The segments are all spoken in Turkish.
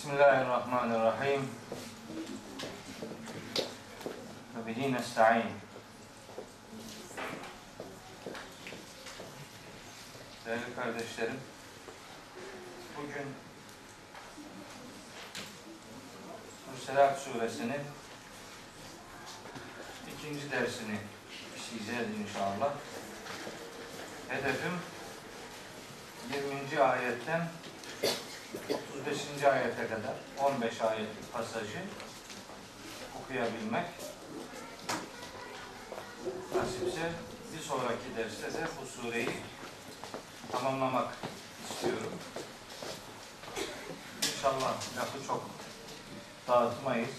Bismillahirrahmanirrahim. Ve bihi nesta'in. Değerli kardeşlerim, bugün Mürselat suresinin ikinci dersini işleyeceğiz inşallah. Hedefim 20. ayetten 35. ayete kadar 15 ayetlik pasajı okuyabilmek. Nasipse bir sonraki derste de bu sureyi tamamlamak istiyorum. İnşallah lafı çok dağıtmayız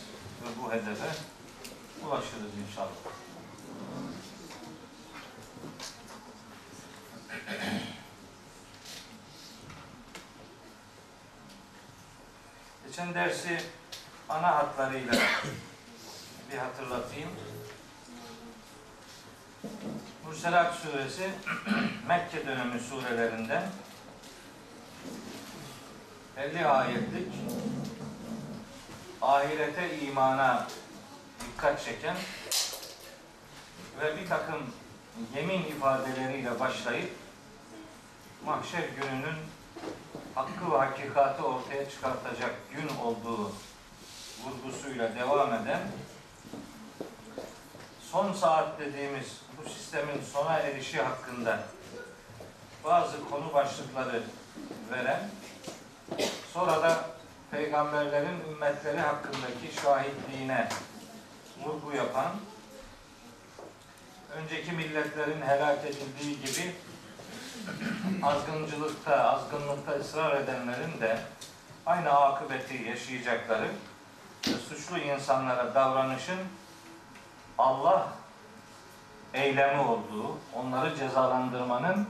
ve bu hedefe ulaşırız inşallah. Geçen dersi ana hatlarıyla bir hatırlatayım. Mürselat suresi Mekke dönemi surelerinden 50 ayetlik ahirete imana dikkat çeken ve bir takım yemin ifadeleriyle başlayıp mahşer gününün hakkı ve hakikati ortaya çıkartacak gün olduğu vurgusuyla devam eden son saat dediğimiz bu sistemin sona erişi hakkında bazı konu başlıkları veren sonra da peygamberlerin ümmetleri hakkındaki şahitliğine vurgu yapan önceki milletlerin helak edildiği gibi azgıncılıkta, azgınlıkta ısrar edenlerin de aynı akıbeti yaşayacakları suçlu insanlara davranışın Allah eylemi olduğu, onları cezalandırmanın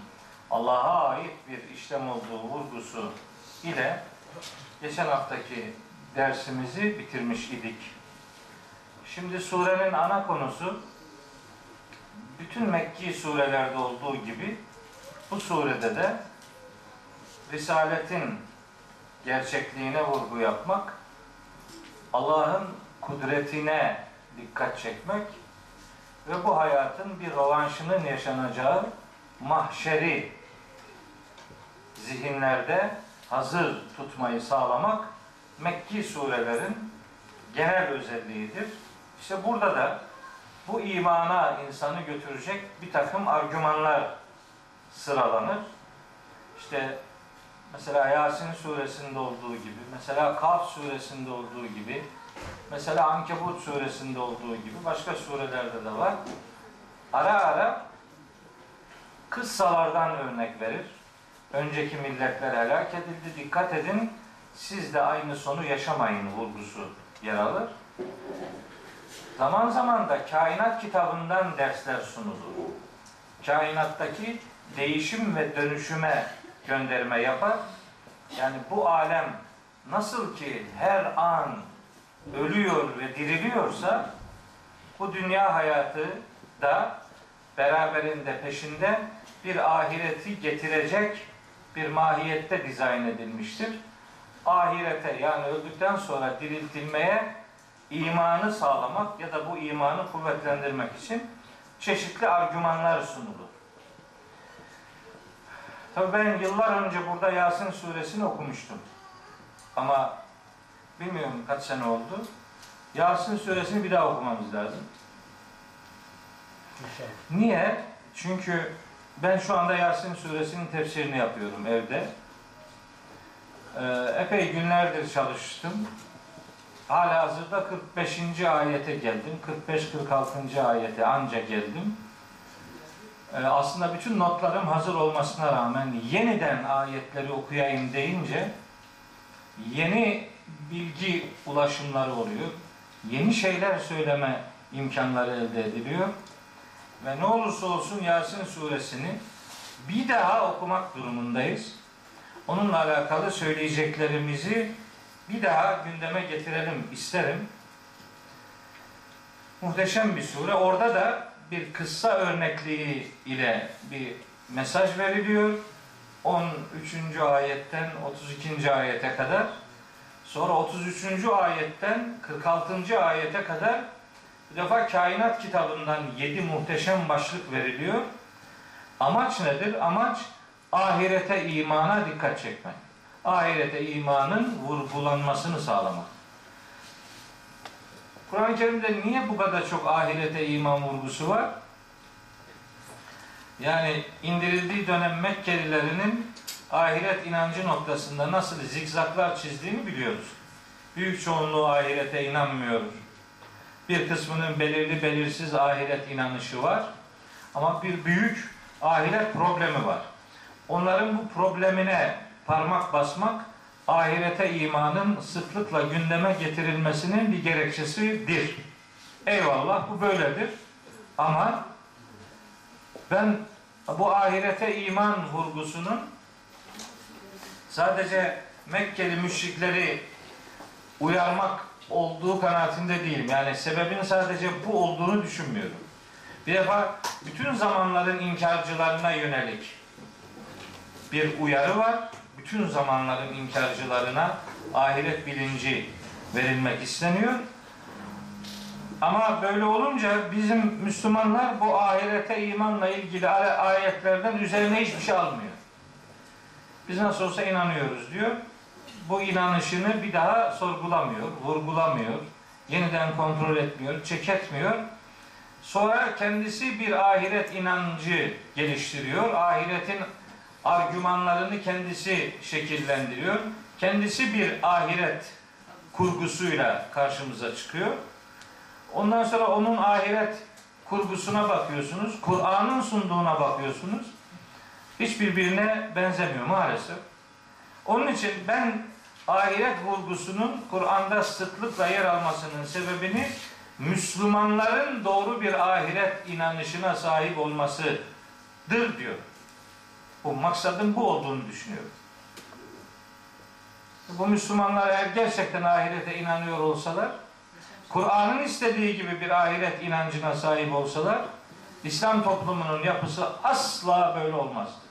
Allah'a ait bir işlem olduğu vurgusu ile geçen haftaki dersimizi bitirmiş idik. Şimdi surenin ana konusu bütün Mekki surelerde olduğu gibi bu surede de Risaletin gerçekliğine vurgu yapmak, Allah'ın kudretine dikkat çekmek ve bu hayatın bir rovanşının yaşanacağı mahşeri zihinlerde hazır tutmayı sağlamak Mekki surelerin genel özelliğidir. İşte burada da bu imana insanı götürecek bir takım argümanlar sıralanır. İşte mesela Yasin suresinde olduğu gibi, mesela Kaf suresinde olduğu gibi, mesela Ankebut suresinde olduğu gibi başka surelerde de var. Ara ara kıssalardan örnek verir. Önceki milletler helak edildi. Dikkat edin siz de aynı sonu yaşamayın vurgusu yer alır. Zaman zaman da kainat kitabından dersler sunulur. Kainattaki değişim ve dönüşüme gönderme yapar. Yani bu alem nasıl ki her an ölüyor ve diriliyorsa bu dünya hayatı da beraberinde peşinde bir ahireti getirecek bir mahiyette dizayn edilmiştir. Ahirete yani öldükten sonra diriltilmeye imanı sağlamak ya da bu imanı kuvvetlendirmek için çeşitli argümanlar sunulur. Tabii ben yıllar önce burada Yasin suresini okumuştum. Ama bilmiyorum kaç sene oldu. Yasin suresini bir daha okumamız lazım. Niye? Çünkü ben şu anda Yasin suresinin tefsirini yapıyorum evde. Ee, epey günlerdir çalıştım. Hala hazırda 45. ayete geldim. 45-46. ayete anca geldim. Ee, aslında bütün notlarım hazır olmasına rağmen yeniden ayetleri okuyayım deyince yeni bilgi ulaşımları oluyor. Yeni şeyler söyleme imkanları elde ediliyor. Ve ne olursa olsun Yasin suresini bir daha okumak durumundayız. Onunla alakalı söyleyeceklerimizi bir daha gündeme getirelim isterim. Muhteşem bir sure. Orada da bir kıssa örnekliği ile bir mesaj veriliyor. 13. ayetten 32. ayete kadar. Sonra 33. ayetten 46. ayete kadar bir defa kainat kitabından 7 muhteşem başlık veriliyor. Amaç nedir? Amaç ahirete imana dikkat çekmek. Ahirete imanın vurgulanmasını sağlamak. Kur'an-ı Kerim'de niye bu kadar çok ahirete iman vurgusu var? Yani indirildiği dönem Mekkelilerinin ahiret inancı noktasında nasıl zikzaklar çizdiğini biliyoruz. Büyük çoğunluğu ahirete inanmıyor. Bir kısmının belirli belirsiz ahiret inanışı var. Ama bir büyük ahiret problemi var. Onların bu problemine parmak basmak ahirete imanın sıklıkla gündeme getirilmesinin bir gerekçesidir. Eyvallah bu böyledir. Ama ben bu ahirete iman vurgusunun sadece Mekkeli müşrikleri uyarmak olduğu kanaatinde değilim. Yani sebebin sadece bu olduğunu düşünmüyorum. Bir defa bütün zamanların inkarcılarına yönelik bir uyarı var. Bütün zamanların inkarcılarına ahiret bilinci verilmek isteniyor. Ama böyle olunca bizim Müslümanlar bu ahirete imanla ilgili ayetlerden üzerine hiçbir şey almıyor. Biz nasıl olsa inanıyoruz diyor. Bu inanışını bir daha sorgulamıyor, vurgulamıyor, yeniden kontrol etmiyor, çeketmiyor. Sonra kendisi bir ahiret inancı geliştiriyor. Ahiretin argümanlarını kendisi şekillendiriyor. Kendisi bir ahiret kurgusuyla karşımıza çıkıyor. Ondan sonra onun ahiret kurgusuna bakıyorsunuz. Kur'an'ın sunduğuna bakıyorsunuz. Hiçbirbirine benzemiyor maalesef. Onun için ben ahiret vurgusunun Kur'an'da sıklıkla yer almasının sebebini Müslümanların doğru bir ahiret inanışına sahip olmasıdır diyor. Bu maksadın bu olduğunu düşünüyorum. Bu Müslümanlar eğer gerçekten ahirete inanıyor olsalar, Kur'an'ın istediği gibi bir ahiret inancına sahip olsalar, İslam toplumunun yapısı asla böyle olmazdı.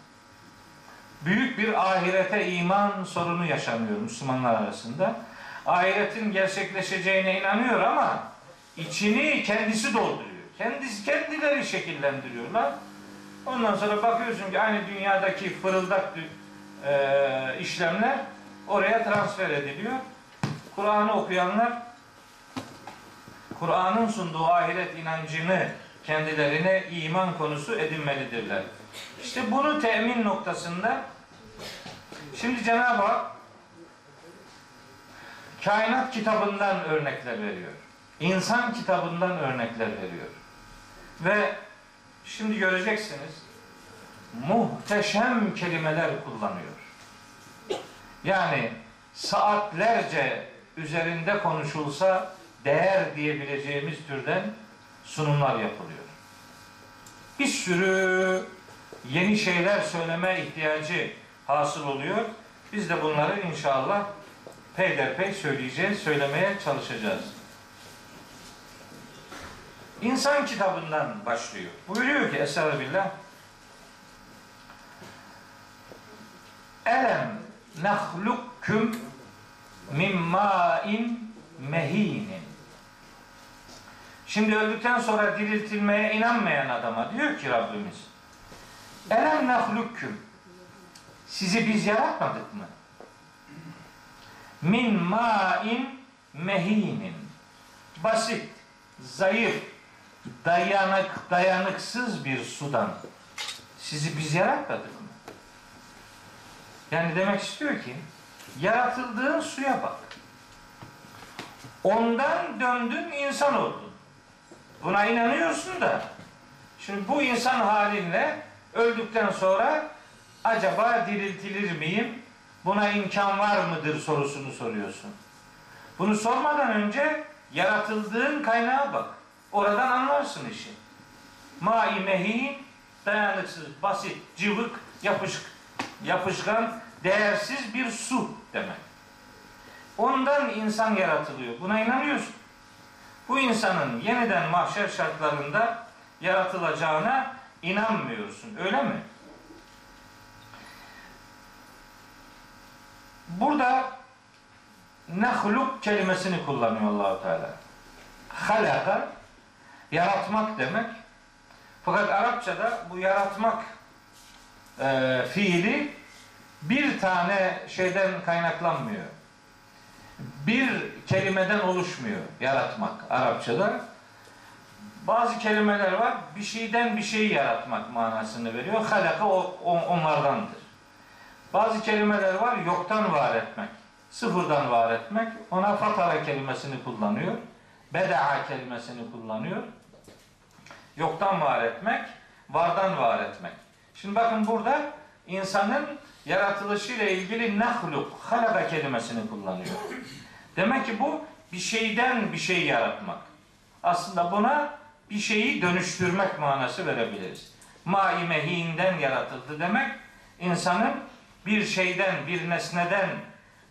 Büyük bir ahirete iman sorunu yaşanıyor Müslümanlar arasında. Ahiretin gerçekleşeceğine inanıyor ama içini kendisi dolduruyor. Kendisi kendileri şekillendiriyorlar. Ondan sonra bakıyorsun ki aynı dünyadaki fırıldak e, işlemler oraya transfer ediliyor. Kur'an'ı okuyanlar Kur'an'ın sunduğu ahiret inancını kendilerine iman konusu edinmelidirler. İşte bunu temin noktasında şimdi Cenab-ı Hak kainat kitabından örnekler veriyor. İnsan kitabından örnekler veriyor. Ve şimdi göreceksiniz muhteşem kelimeler kullanıyor. Yani saatlerce üzerinde konuşulsa değer diyebileceğimiz türden sunumlar yapılıyor. Bir sürü yeni şeyler söyleme ihtiyacı hasıl oluyor. Biz de bunları inşallah peyderpey söyleyeceğiz, söylemeye çalışacağız. İnsan kitabından başlıyor. Buyuruyor ki Estağfirullah Elem nehlukküm min ma'in mehinin Şimdi öldükten sonra diriltilmeye inanmayan adama diyor ki Rabbimiz Elem nehlukküm Sizi biz yaratmadık mı? Min ma'in mehinin Basit, zayıf, dayanık, dayanıksız bir sudan sizi biz yaratmadık mı? Yani demek istiyor ki yaratıldığın suya bak. Ondan döndün insan oldun. Buna inanıyorsun da şimdi bu insan halinle öldükten sonra acaba diriltilir miyim? Buna imkan var mıdır sorusunu soruyorsun. Bunu sormadan önce yaratıldığın kaynağa bak. Oradan anlarsın işi. Mai mehi dayanıksız, basit, cıvık, yapışık, yapışkan, değersiz bir su demek. Ondan insan yaratılıyor. Buna inanıyorsun. Bu insanın yeniden mahşer şartlarında yaratılacağına inanmıyorsun. Öyle mi? Burada nehluk kelimesini kullanıyor Allahu Teala. Halaka yaratmak demek. Fakat Arapçada bu yaratmak e, fiili bir tane şeyden kaynaklanmıyor. Bir kelimeden oluşmuyor yaratmak Arapçada. Bazı kelimeler var bir şeyden bir şey yaratmak manasını veriyor. Halaka onlardandır. Bazı kelimeler var yoktan var etmek. Sıfırdan var etmek. Ona fatara kelimesini kullanıyor. Beda'a kelimesini kullanıyor. Yoktan var etmek, vardan var etmek. Şimdi bakın burada insanın yaratılışıyla ilgili nahluk, halaka kelimesini kullanıyor. Demek ki bu bir şeyden bir şey yaratmak. Aslında buna bir şeyi dönüştürmek manası verebiliriz. Mai mehinden yaratıldı demek insanın bir şeyden, bir nesneden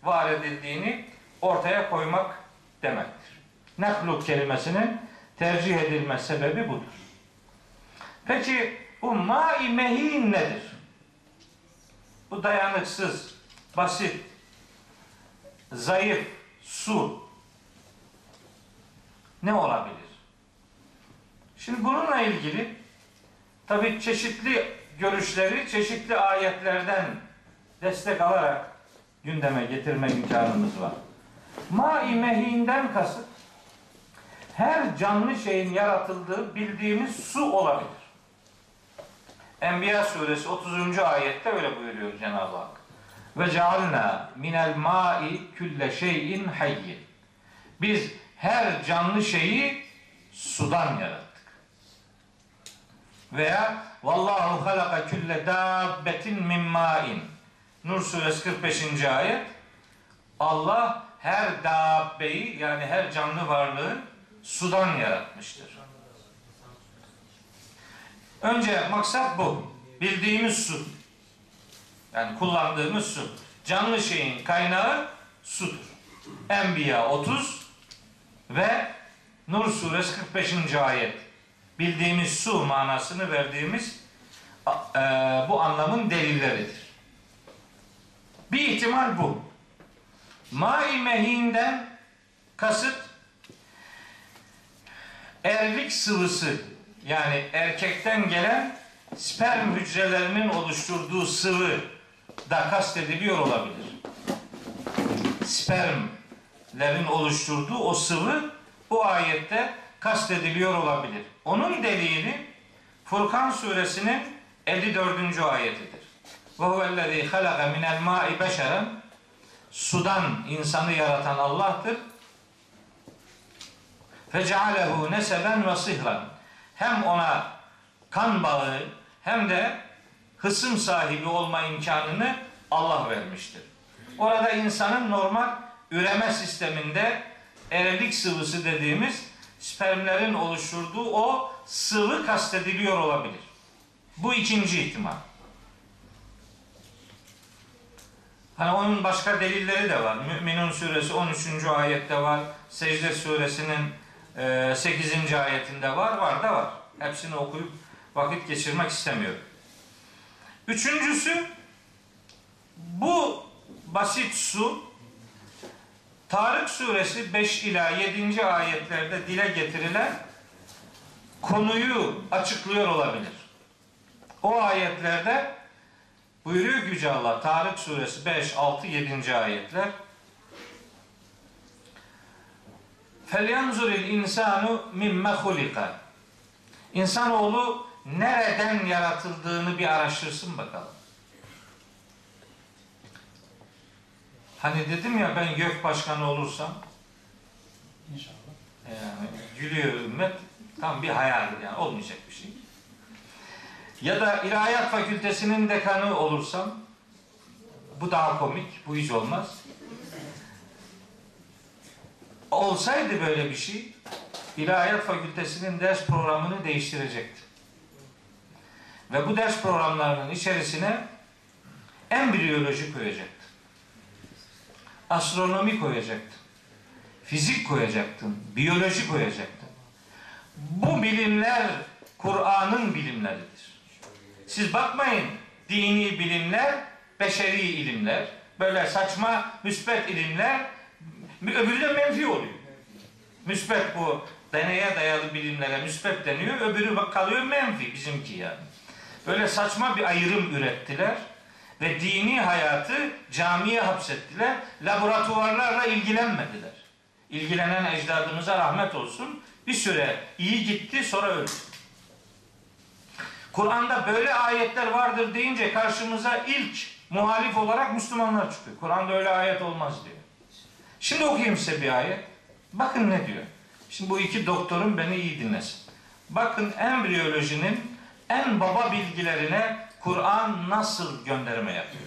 var edildiğini ortaya koymak demektir. Nahluk kelimesinin tercih edilme sebebi budur. Peki bu mai mehin nedir? Bu dayanıksız, basit, zayıf su ne olabilir? Şimdi bununla ilgili tabi çeşitli görüşleri çeşitli ayetlerden destek alarak gündeme getirme imkanımız var. Ma-i mehinden kasıt her canlı şeyin yaratıldığı bildiğimiz su olabilir. Enbiya suresi 30. ayette öyle buyuruyor Cenab-ı Hak. Ve cealna minel ma'i külle şeyin hayyin. Biz her canlı şeyi sudan yarattık. Veya vallahu halaka külle dabbetin min ma'in. Nur suresi 45. ayet. Allah her dabbeyi yani her canlı varlığı sudan yaratmıştır. Önce maksat bu. Bildiğimiz su. Yani kullandığımız su. Canlı şeyin kaynağı sudur. Enbiya 30 ve Nur suresi 45. ayet. Bildiğimiz su manasını verdiğimiz e, bu anlamın delilleridir. Bir ihtimal bu. Mai mehinden kasıt erlik sıvısı yani erkekten gelen sperm hücrelerinin oluşturduğu sıvı da kastediliyor olabilir. Spermlerin oluşturduğu o sıvı bu ayette kastediliyor olabilir. Onun delili Furkan suresinin 54. ayetidir. Ve huvellezî halaka minel ma'i beşeren sudan insanı yaratan Allah'tır. Fecealehu neseben ve sihran. Hem ona kan bağı hem de hısım sahibi olma imkanını Allah vermiştir. Orada insanın normal üreme sisteminde erilik sıvısı dediğimiz spermlerin oluşturduğu o sıvı kastediliyor olabilir. Bu ikinci ihtimal. Hani onun başka delilleri de var. Müminun suresi 13. ayette var. Secde suresinin 8. ayetinde var. Var da var. Hepsini okuyup vakit geçirmek istemiyorum. Üçüncüsü bu basit su Tarık suresi 5 ila 7. ayetlerde dile getirilen konuyu açıklıyor olabilir. O ayetlerde buyuruyor Yüce Allah Tarık suresi 5, 6, 7. ayetler فَلْيَنْزُرِ الْاِنْسَانُ مِمَّ خُلِقَ İnsanoğlu nereden yaratıldığını bir araştırsın bakalım. Hani dedim ya ben gök başkanı olursam İnşallah. yani gülüyor ümmet tam bir hayal yani olmayacak bir şey. Ya da ilahiyat fakültesinin dekanı olursam bu daha komik, bu hiç olmaz. Olsaydı böyle bir şey ilahiyat fakültesinin ders programını değiştirecekti. Ve bu ders programlarının içerisine embriyoloji koyacaktı. Astronomi koyacaktı. Fizik koyacaktın. Biyoloji koyacaktın. Bu bilimler Kur'an'ın bilimleridir. Siz bakmayın dini bilimler, beşeri ilimler, böyle saçma müspet ilimler Öbürü de menfi oluyor. Müsbet bu deneye dayalı bilimlere müsbet deniyor. Öbürü kalıyor menfi bizimki yani. Böyle saçma bir ayrım ürettiler ve dini hayatı camiye hapsettiler. Laboratuvarlarla ilgilenmediler. İlgilenen ecdadımıza rahmet olsun. Bir süre iyi gitti sonra öldü. Kur'an'da böyle ayetler vardır deyince karşımıza ilk muhalif olarak Müslümanlar çıkıyor. Kur'an'da öyle ayet olmaz diyor. Şimdi okuyayım size bir ayet. Bakın ne diyor. Şimdi bu iki doktorun beni iyi dinlesin. Bakın embriyolojinin en baba bilgilerine Kur'an nasıl gönderme yapıyor.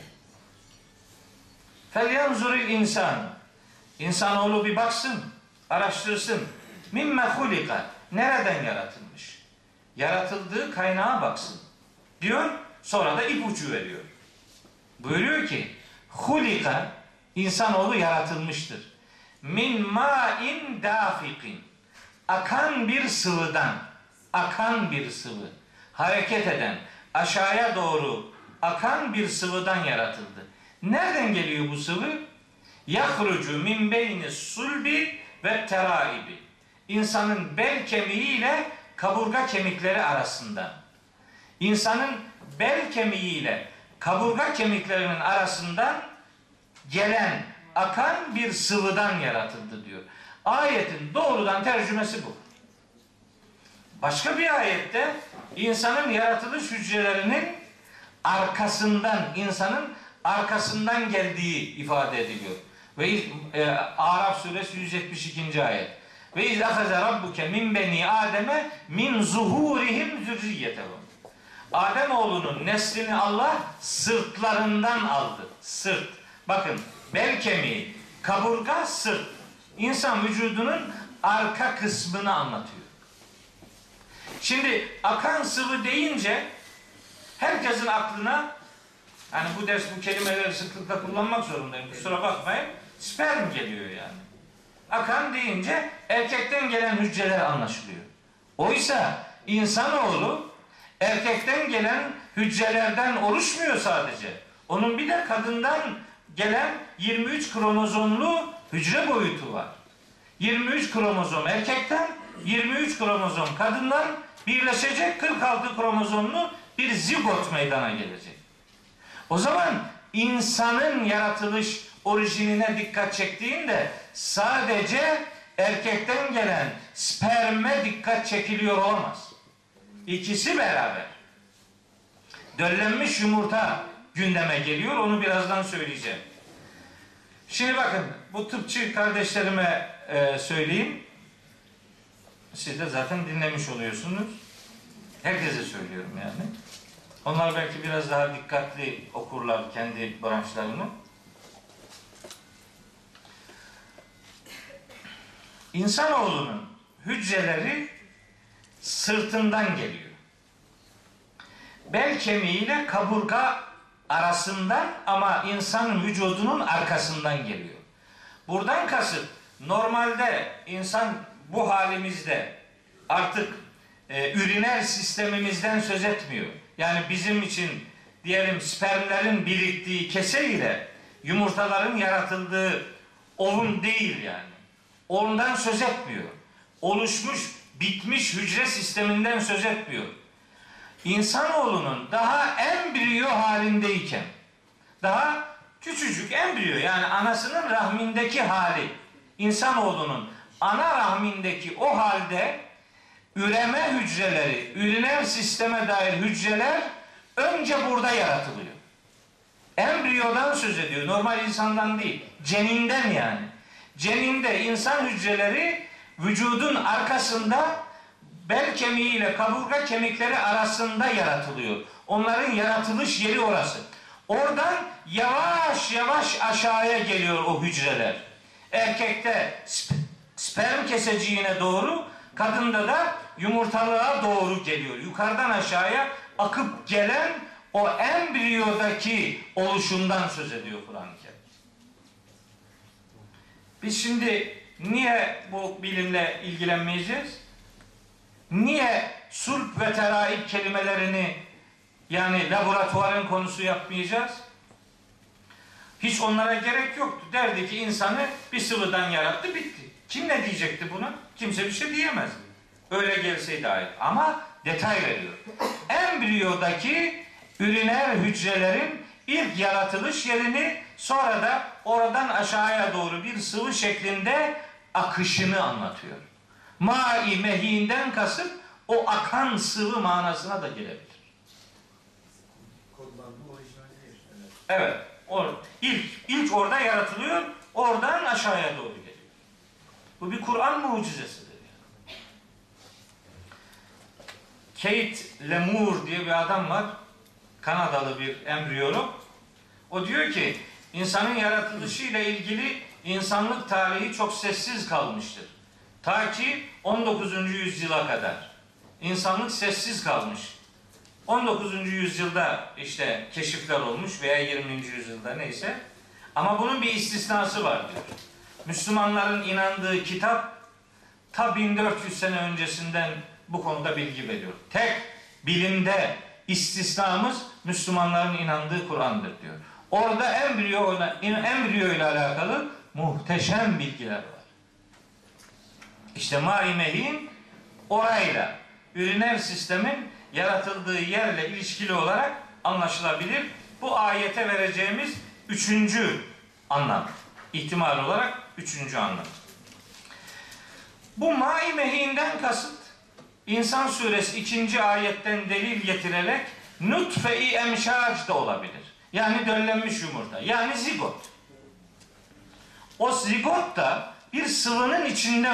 Felyanzuril insan. İnsanoğlu bir baksın, araştırsın. Mimme hulika. Nereden yaratılmış? Yaratıldığı kaynağa baksın. Diyor, sonra da ipucu veriyor. Buyuruyor ki, hulika, insanoğlu yaratılmıştır. Min ma'in dafikin. Akan bir sıvıdan, akan bir sıvı, hareket eden, aşağıya doğru akan bir sıvıdan yaratıldı. Nereden geliyor bu sıvı? Yahrucu min beyni sulbi ve teraibi. İnsanın bel kemiği ile kaburga kemikleri arasından. İnsanın bel kemiği ile kaburga kemiklerinin arasından gelen, akan bir sıvıdan yaratıldı diyor. Ayetin doğrudan tercümesi bu. Başka bir ayette insanın yaratılış hücrelerinin arkasından, insanın arkasından geldiği ifade ediliyor. Ve e, Araf suresi 172. ayet. Ve iz ahaze rabbuke min beni Adem'e min zuhurihim zürriyetehum. Adem oğlunun neslini Allah sırtlarından aldı. Sırt. Bakın bel kemiği, kaburga, sırt. İnsan vücudunun arka kısmını anlatıyor. Şimdi akan sıvı deyince herkesin aklına hani bu ders bu kelimeleri sıklıkla kullanmak zorundayım. Kusura bakmayın. Sperm geliyor yani. Akan deyince erkekten gelen hücreler anlaşılıyor. Oysa insanoğlu erkekten gelen hücrelerden oluşmuyor sadece. Onun bir de kadından gelen 23 kromozomlu hücre boyutu var. 23 kromozom erkekten, 23 kromozom kadından birleşecek 46 kromozomlu bir zigot meydana gelecek. O zaman insanın yaratılış orijinine dikkat çektiğinde sadece erkekten gelen sperme dikkat çekiliyor olamaz. İkisi beraber. Döllenmiş yumurta gündeme geliyor. Onu birazdan söyleyeceğim. Şimdi bakın bu tıpçı kardeşlerime e, söyleyeyim. Siz de zaten dinlemiş oluyorsunuz. Herkese söylüyorum yani. Onlar belki biraz daha dikkatli okurlar kendi branşlarını. İnsanoğlunun hücreleri sırtından geliyor. Bel kemiğiyle kaburga arasından ama insan vücudunun arkasından geliyor. Buradan kasıt normalde insan bu halimizde artık e, üriner sistemimizden söz etmiyor. Yani bizim için diyelim spermlerin biriktiği kese ile yumurtaların yaratıldığı ovun değil yani. Ondan söz etmiyor. Oluşmuş, bitmiş hücre sisteminden söz etmiyor. İnsanoğlunun daha embriyo halindeyken, daha küçücük embriyo yani anasının rahmindeki hali, insanoğlunun ana rahmindeki o halde üreme hücreleri, üriner sisteme dair hücreler önce burada yaratılıyor. Embriyodan söz ediyor. Normal insandan değil. Ceninden yani. Ceninde insan hücreleri vücudun arkasında bel kemiği ile kaburga kemikleri arasında yaratılıyor. Onların yaratılış yeri orası. Oradan yavaş yavaş aşağıya geliyor o hücreler. Erkekte sp- sperm keseciğine doğru, kadında da yumurtalığa doğru geliyor. Yukarıdan aşağıya akıp gelen o embriyodaki oluşumdan söz ediyor Kur'an-ı Kerim. Biz şimdi niye bu bilimle ilgilenmeyeceğiz? Niye sulp ve teraib kelimelerini yani laboratuvarın konusu yapmayacağız? Hiç onlara gerek yoktu. Derdi ki insanı bir sıvıdan yarattı bitti. Kim ne diyecekti buna? Kimse bir şey diyemez. Öyle gelseydi ayet. Ama detay veriyor. Embriyodaki üriner hücrelerin ilk yaratılış yerini sonra da oradan aşağıya doğru bir sıvı şeklinde akışını anlatıyor. Mai mehinden kasıt o akan sıvı manasına da gelebilir. Evet. O ilk ilk orada yaratılıyor. Oradan aşağıya doğru geliyor. Bu bir Kur'an mucizesidir. yani. Kate Lemur diye bir adam var. Kanadalı bir embriyolog. O diyor ki insanın yaratılışıyla ilgili insanlık tarihi çok sessiz kalmıştır. Ta ki 19. yüzyıla kadar. İnsanlık sessiz kalmış. 19. yüzyılda işte keşifler olmuş veya 20. yüzyılda neyse. Ama bunun bir istisnası var diyor. Müslümanların inandığı kitap ta 1400 sene öncesinden bu konuda bilgi veriyor. Tek bilimde istisnamız Müslümanların inandığı Kur'an'dır diyor. Orada embriyo embriyo ile alakalı muhteşem bilgiler var. İşte maimehin orayla üriner sistemin yaratıldığı yerle ilişkili olarak anlaşılabilir. Bu ayete vereceğimiz üçüncü anlam. İhtimal olarak üçüncü anlam. Bu mai mehinden kasıt İnsan suresi ikinci ayetten delil getirerek nutfe-i emşac da olabilir. Yani döllenmiş yumurta. Yani zigot. O zigot da bir sıvının içinde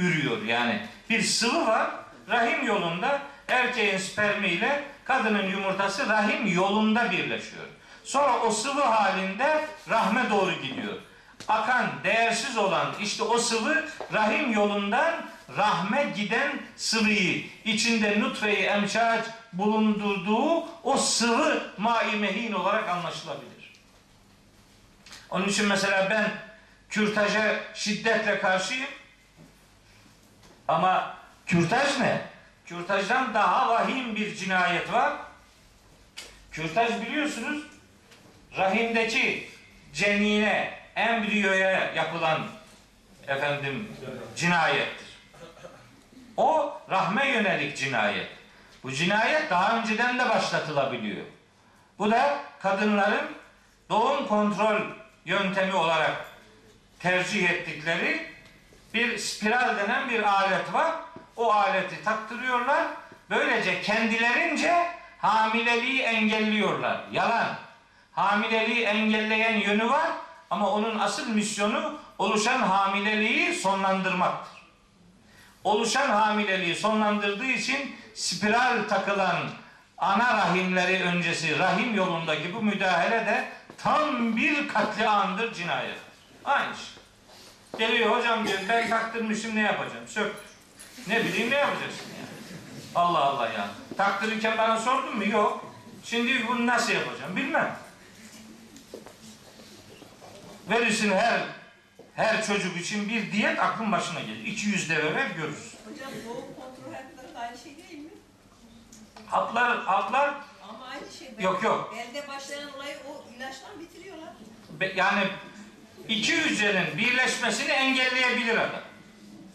ürüyor. Yani bir sıvı var rahim yolunda erkeğin spermiyle kadının yumurtası rahim yolunda birleşiyor. Sonra o sıvı halinde rahme doğru gidiyor. Akan, değersiz olan işte o sıvı rahim yolundan rahme giden sıvıyı içinde nutfe-i emşac bulundurduğu o sıvı mai mehin olarak anlaşılabilir. Onun için mesela ben kürtaja şiddetle karşıyım. Ama kürtaj ne? Kürtajdan daha vahim bir cinayet var. Kürtaj biliyorsunuz rahimdeki cenine, embriyoya yapılan efendim cinayettir. O rahme yönelik cinayet. Bu cinayet daha önceden de başlatılabiliyor. Bu da kadınların doğum kontrol yöntemi olarak tercih ettikleri bir spiral denen bir alet var. O aleti taktırıyorlar. Böylece kendilerince hamileliği engelliyorlar. Yalan. Hamileliği engelleyen yönü var ama onun asıl misyonu oluşan hamileliği sonlandırmaktır. Oluşan hamileliği sonlandırdığı için spiral takılan ana rahimleri öncesi rahim yolundaki bu müdahale de tam bir katliamdır cinayet. Aynı şey. Geliyor hocam diyor ben taktırmışım ne yapacağım? Söktür. Ne bileyim ne yapacaksın yani? Allah Allah ya. Taktırırken bana sordun mu? Yok. Şimdi bunu nasıl yapacağım? Bilmem. Verirsin her her çocuk için bir diyet aklın başına gelir. 200 deve ver görürsün. Hocam doğum kontrol hapları aynı şey değil mi? Haplar, haplar Ama aynı şey. Yok, yok. Elde başlayan olayı o ilaçtan bitiriyorlar. be- yani iki hücrenin birleşmesini engelleyebilir adam.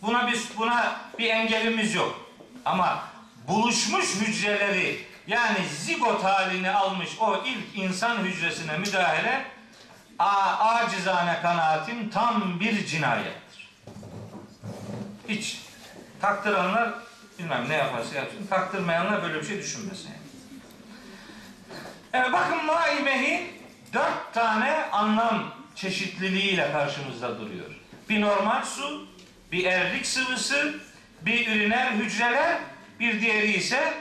Buna biz buna bir engelimiz yok. Ama buluşmuş hücreleri yani zigot halini almış o ilk insan hücresine müdahale a, acizane kanaatim tam bir cinayettir. Hiç taktıranlar bilmem ne yaparsa yapsın. Taktırmayanlar böyle bir şey düşünmesin. Yani. Evet bakın maimehi dört tane anlam çeşitliliğiyle karşımızda duruyor. Bir normal su, bir erlik sıvısı, bir üriner hücreler, bir diğeri ise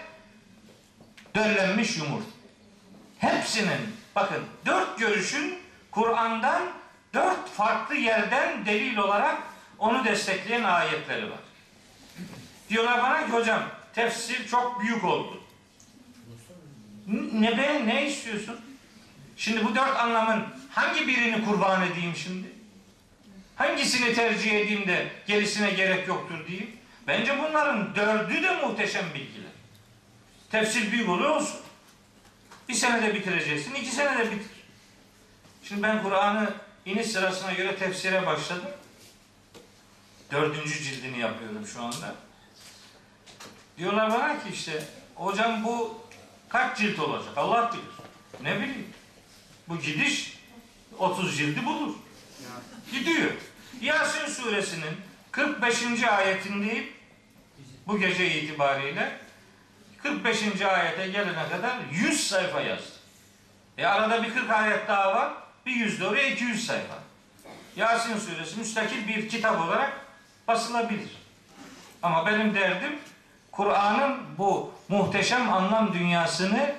döllenmiş yumurta. Hepsinin bakın dört görüşün Kur'an'dan dört farklı yerden delil olarak onu destekleyen ayetleri var. Diyorlar bana ki hocam tefsir çok büyük oldu. Ne be ne istiyorsun? Şimdi bu dört anlamın hangi birini kurban edeyim şimdi? Hangisini tercih edeyim de gerisine gerek yoktur diyeyim? Bence bunların dördü de muhteşem bilgiler. Tefsir büyük oluyor olsun. Bir senede bitireceksin, iki senede bitir. Şimdi ben Kur'an'ı iniş sırasına göre tefsire başladım. Dördüncü cildini yapıyorum şu anda. Diyorlar bana ki işte hocam bu kaç cilt olacak? Allah bilir. Ne bileyim. Bu gidiş 30 cildi bulur. Gidiyor. Yasin suresinin 45. ayetindeyim. Bu gece itibariyle 45. ayete gelene kadar 100 sayfa yazdım. E arada bir 40 ayet daha var. Bir 100 de oraya 200 sayfa. Yasin suresi müstakil bir kitap olarak basılabilir. Ama benim derdim Kur'an'ın bu muhteşem anlam dünyasını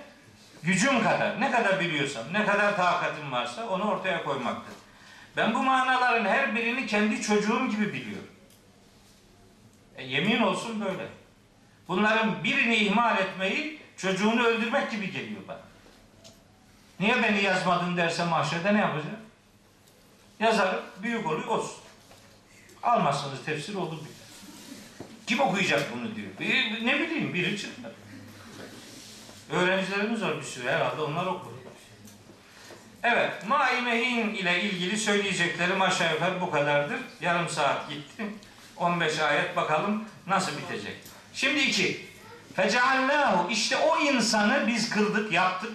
gücüm kadar, ne kadar biliyorsam, ne kadar takatim varsa onu ortaya koymaktır. Ben bu manaların her birini kendi çocuğum gibi biliyorum. E, yemin olsun böyle. Bunların birini ihmal etmeyi çocuğunu öldürmek gibi geliyor bana. Niye beni yazmadın derse mahşerde ne yapacağım? Yazarım, büyük oluyor, olsun. Almazsanız tefsir olur bile. Kim okuyacak bunu diyor. Bir- ne bileyim biri çıkmadı. Öğrencilerimiz var bir sürü herhalde onlar okur. Evet, Maimehin ile ilgili söyleyeceklerim aşağı yukarı bu kadardır. Yarım saat gitti. 15 ayet bakalım nasıl bitecek. Şimdi iki. Feceallahu işte o insanı biz kıldık, yaptık.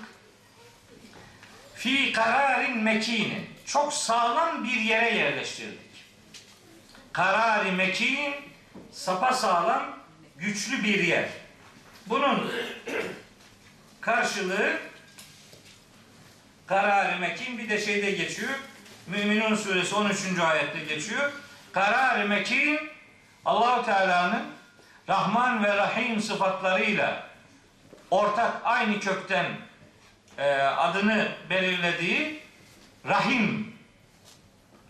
Fi kararin mekinin. Çok sağlam bir yere yerleştirdik. Karari mekin sapa sağlam, güçlü bir yer. Bunun karşılığı Karar-ı bir de şeyde geçiyor. Müminun suresi 13. ayette geçiyor. Karar-ı Allahu Teala'nın Rahman ve Rahim sıfatlarıyla ortak aynı kökten e, adını belirlediği Rahim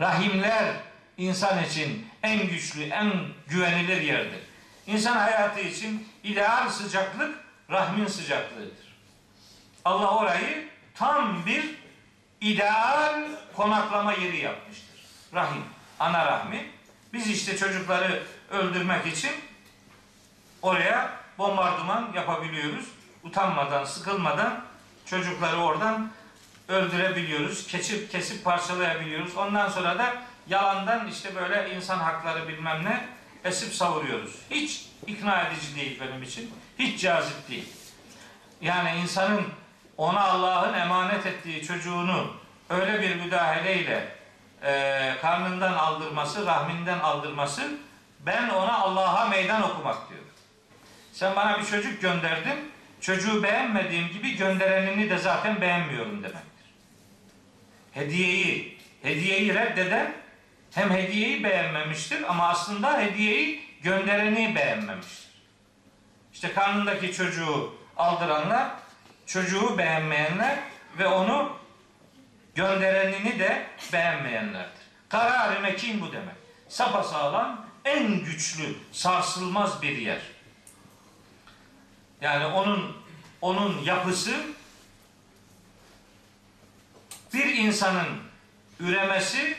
Rahimler insan için en güçlü, en güvenilir yerdir. İnsan hayatı için ideal sıcaklık rahmin sıcaklığıdır. Allah orayı tam bir ideal konaklama yeri yapmıştır. Rahim, ana rahmi. Biz işte çocukları öldürmek için oraya bombardıman yapabiliyoruz. Utanmadan, sıkılmadan çocukları oradan öldürebiliyoruz. Kesip kesip parçalayabiliyoruz. Ondan sonra da yalandan işte böyle insan hakları bilmem ne esip savuruyoruz. Hiç ikna edici değil benim için. Hiç cazip değil. Yani insanın ona Allah'ın emanet ettiği çocuğunu öyle bir müdahaleyle e, karnından aldırması, rahminden aldırması ben ona Allah'a meydan okumak diyor. Sen bana bir çocuk gönderdin, çocuğu beğenmediğim gibi gönderenini de zaten beğenmiyorum demektir. Hediyeyi, hediyeyi reddeden hem hediyeyi beğenmemiştir ama aslında hediyeyi göndereni beğenmemiştir. İşte karnındaki çocuğu aldıranlar, çocuğu beğenmeyenler ve onu gönderenini de beğenmeyenlerdir. Karar-ı mekin bu demek. Sapasağlam, en güçlü, sarsılmaz bir yer. Yani onun onun yapısı bir insanın üremesi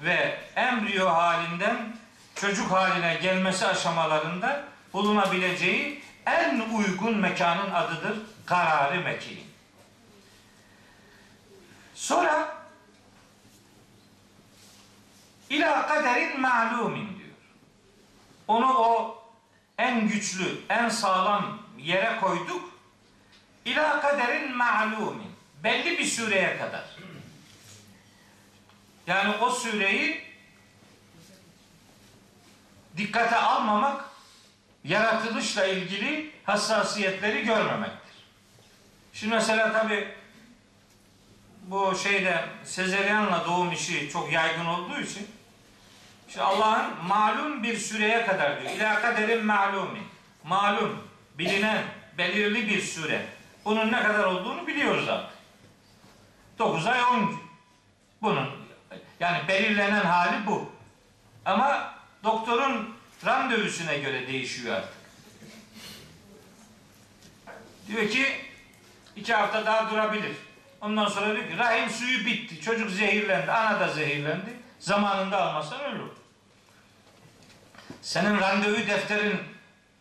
ve embriyo halinden çocuk haline gelmesi aşamalarında bulunabileceği en uygun mekanın adıdır kararı mekin. Sonra ila kaderin ma'lumin diyor. Onu o en güçlü, en sağlam yere koyduk. İla kaderin ma'lumin. Belli bir süreye kadar. Yani o süreyi dikkate almamak yaratılışla ilgili hassasiyetleri görmemektir. Şimdi mesela tabi bu şeyde sezeryanla doğum işi çok yaygın olduğu için işte Allah'ın malum bir süreye kadar diyor. İlâ kaderin ma'lumi. Malum, bilinen, belirli bir süre. Bunun ne kadar olduğunu biliyoruz artık. 9 ay 10 gün. Bunun yani belirlenen hali bu. Ama doktorun randevusuna göre değişiyor artık. Diyor ki iki hafta daha durabilir. Ondan sonra diyor ki rahim suyu bitti. Çocuk zehirlendi. Ana da zehirlendi. Zamanında almazsan ölür. Senin randevu defterin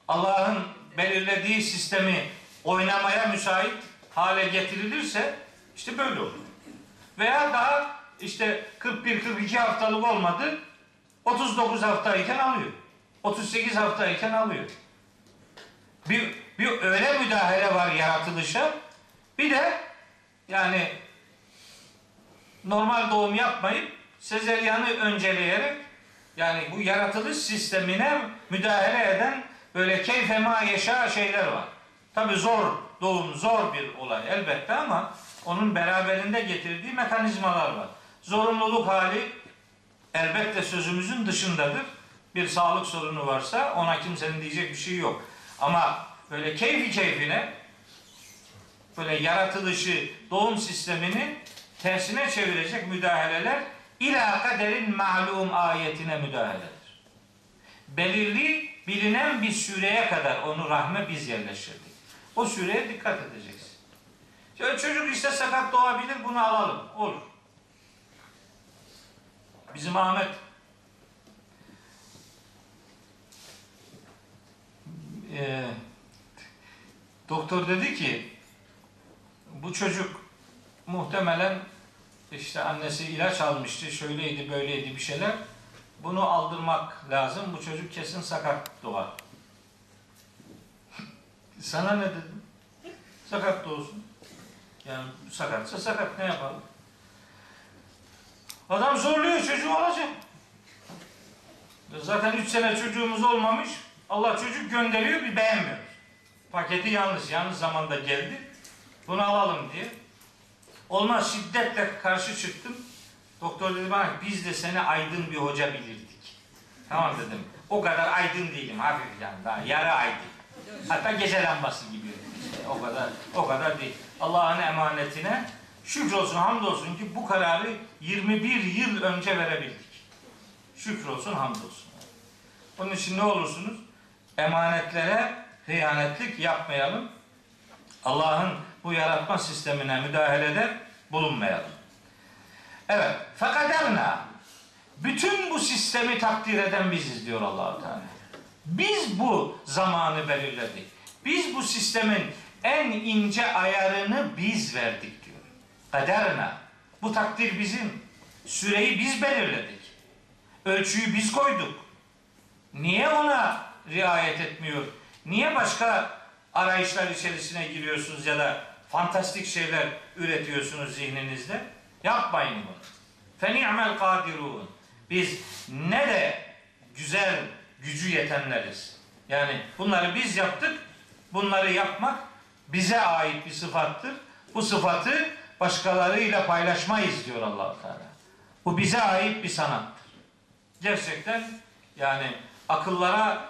Allah'ın belirlediği sistemi oynamaya müsait hale getirilirse işte böyle olur. Veya daha işte 41-42 haftalık olmadı. 39 haftayken alıyor. 38 haftayken alıyor. Bir, bir öyle müdahale var yaratılışa. Bir de yani normal doğum yapmayıp sezeryanı önceleyerek yani bu yaratılış sistemine müdahale eden böyle keyfema yaşa şeyler var. Tabi zor doğum zor bir olay elbette ama onun beraberinde getirdiği mekanizmalar var. Zorunluluk hali elbette sözümüzün dışındadır. Bir sağlık sorunu varsa ona kimsenin diyecek bir şey yok. Ama böyle keyfi keyfine böyle yaratılışı, doğum sistemini tersine çevirecek müdahaleler ila kaderin malum ayetine müdahaledir. Belirli bilinen bir süreye kadar onu rahme biz yerleştirdik. O süreye dikkat edeceksin. Şöyle çocuk işte sakat doğabilir bunu alalım. Olur. Bizim Ahmet e, doktor dedi ki bu çocuk muhtemelen işte annesi ilaç almıştı, şöyleydi, böyleydi bir şeyler. Bunu aldırmak lazım. Bu çocuk kesin sakat doğar. Sana ne dedim? Sakat doğsun. Yani sakatsa sakat ne yapalım? Adam zorluyor çocuğu olacak. Zaten üç sene çocuğumuz olmamış. Allah çocuk gönderiyor bir beğenmiyor. Paketi yanlış, yanlış zamanda geldi. Bunu alalım diye. Olmaz şiddetle karşı çıktım. Doktor dedi bana biz de seni aydın bir hoca bilirdik. Tamam dedim. O kadar aydın değilim hafif yani daha yarı aydın. Hatta gece lambası gibi. İşte o kadar o kadar değil. Allah'ın emanetine şükrolsun hamdolsun ki bu kararı 21 yıl önce verebildik. Şükrolsun hamdolsun. Onun için ne olursunuz? Emanetlere hıyanetlik yapmayalım. Allah'ın bu yaratma sistemine müdahalede bulunmayalım. Evet. Fekaderna. Bütün bu sistemi takdir eden biziz diyor allah Teala. Biz bu zamanı belirledik. Biz bu sistemin en ince ayarını biz verdik diyor. Kaderna. Bu takdir bizim. Süreyi biz belirledik. Ölçüyü biz koyduk. Niye ona riayet etmiyor? Niye başka arayışlar içerisine giriyorsunuz ya da fantastik şeyler üretiyorsunuz zihninizde? Yapmayın bunu. Feni'mel kadirun. Biz ne de güzel gücü yetenleriz. Yani bunları biz yaptık. Bunları yapmak bize ait bir sıfattır. Bu sıfatı başkalarıyla paylaşmayız diyor allah Teala. Bu bize ait bir sanattır. Gerçekten yani akıllara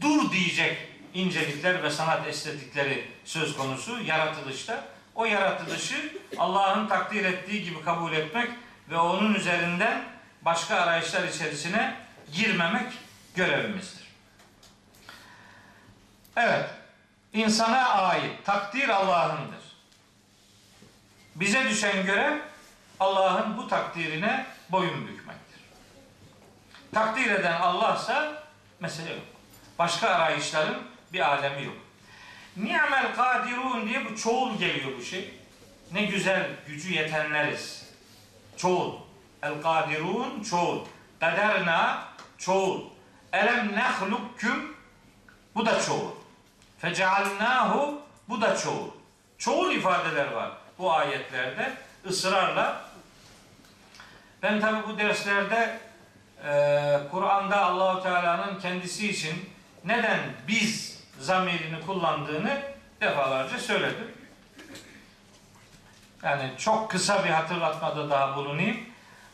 dur diyecek incelikler ve sanat estetikleri söz konusu yaratılışta. O yaratılışı Allah'ın takdir ettiği gibi kabul etmek ve onun üzerinden başka arayışlar içerisine girmemek görevimizdir. Evet, insana ait takdir Allah'ındır. Bize düşen görev Allah'ın bu takdirine boyun bükmektir. Takdir eden Allah'sa mesele yok. Başka arayışların bir alemi yok. Ni'mel kadirun diye bu çoğul geliyor bu şey. Ne güzel gücü yetenleriz. Çoğul. El kadirun çoğul. Kaderna çoğul. Elem nehlukküm bu da çoğul. Fecealnahu bu da çoğul. Çoğul ifadeler var bu ayetlerde ısrarla. Ben tabi bu derslerde e, Kur'an'da Allahu Teala'nın kendisi için neden biz zamirini kullandığını defalarca söyledim. Yani çok kısa bir hatırlatmada daha bulunayım.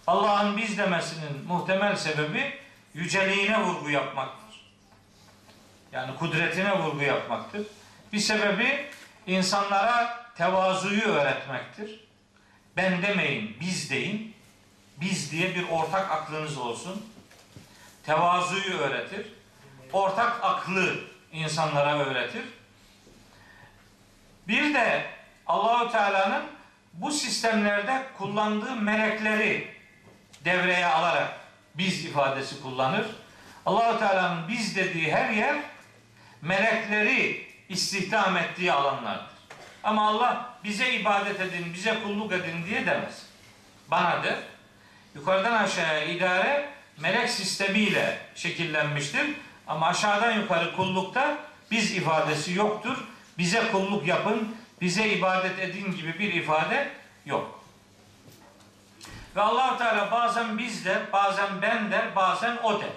Allah'ın biz demesinin muhtemel sebebi yüceliğine vurgu yapmaktır. Yani kudretine vurgu yapmaktır. Bir sebebi insanlara tevazuyu öğretmektir. Ben demeyin, biz deyin. Biz diye bir ortak aklınız olsun. Tevazuyu öğretir. Ortak aklı insanlara öğretir. Bir de Allahu Teala'nın bu sistemlerde kullandığı melekleri devreye alarak biz ifadesi kullanır. Allahu Teala'nın biz dediği her yer melekleri istihdam ettiği alanlardır. Ama Allah bize ibadet edin, bize kulluk edin diye demez. Bana der. Yukarıdan aşağıya idare melek sistemiyle şekillenmiştir. Ama aşağıdan yukarı kullukta biz ifadesi yoktur. Bize kulluk yapın, bize ibadet edin gibi bir ifade yok. Ve allah Teala bazen biz der, bazen ben der, bazen o der.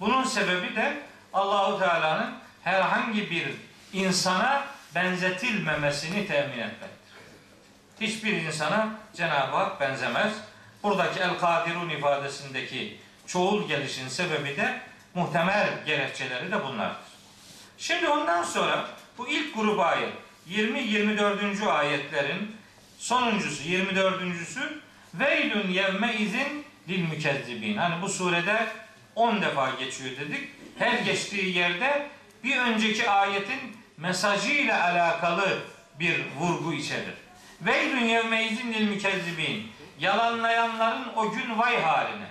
Bunun sebebi de Allahu Teala'nın herhangi bir insana benzetilmemesini temin etmektir. Hiçbir insana Cenab-ı Hak benzemez. Buradaki el-kadirun ifadesindeki çoğul gelişin sebebi de muhtemel gerekçeleri de bunlardır. Şimdi ondan sonra bu ilk grup ayet 20-24. ayetlerin sonuncusu 24.sü Veylün yevme izin lil mükezzibin. Hani bu surede 10 defa geçiyor dedik. Her geçtiği yerde bir önceki ayetin mesajıyla alakalı bir vurgu içerir. Veylün yevme izin lil mükezzibin. Yalanlayanların o gün vay haline.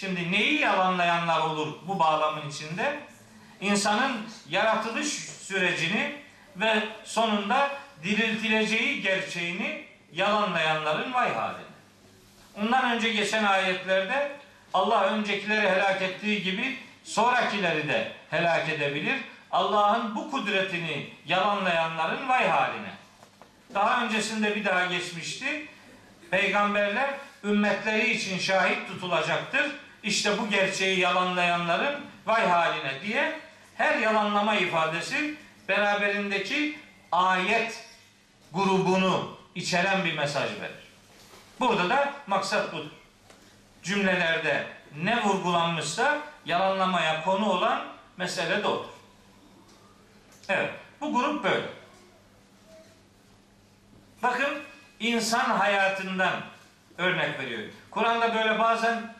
Şimdi neyi yalanlayanlar olur bu bağlamın içinde? İnsanın yaratılış sürecini ve sonunda diriltileceği gerçeğini yalanlayanların vay haline. Ondan önce geçen ayetlerde Allah öncekileri helak ettiği gibi sonrakileri de helak edebilir. Allah'ın bu kudretini yalanlayanların vay haline. Daha öncesinde bir daha geçmişti. Peygamberler ümmetleri için şahit tutulacaktır. İşte bu gerçeği yalanlayanların vay haline diye her yalanlama ifadesi beraberindeki ayet grubunu içeren bir mesaj verir. Burada da maksat budur. Cümlelerde ne vurgulanmışsa yalanlamaya konu olan mesele de odur. Evet, bu grup böyle. Bakın insan hayatından örnek veriyor. Kur'an'da böyle bazen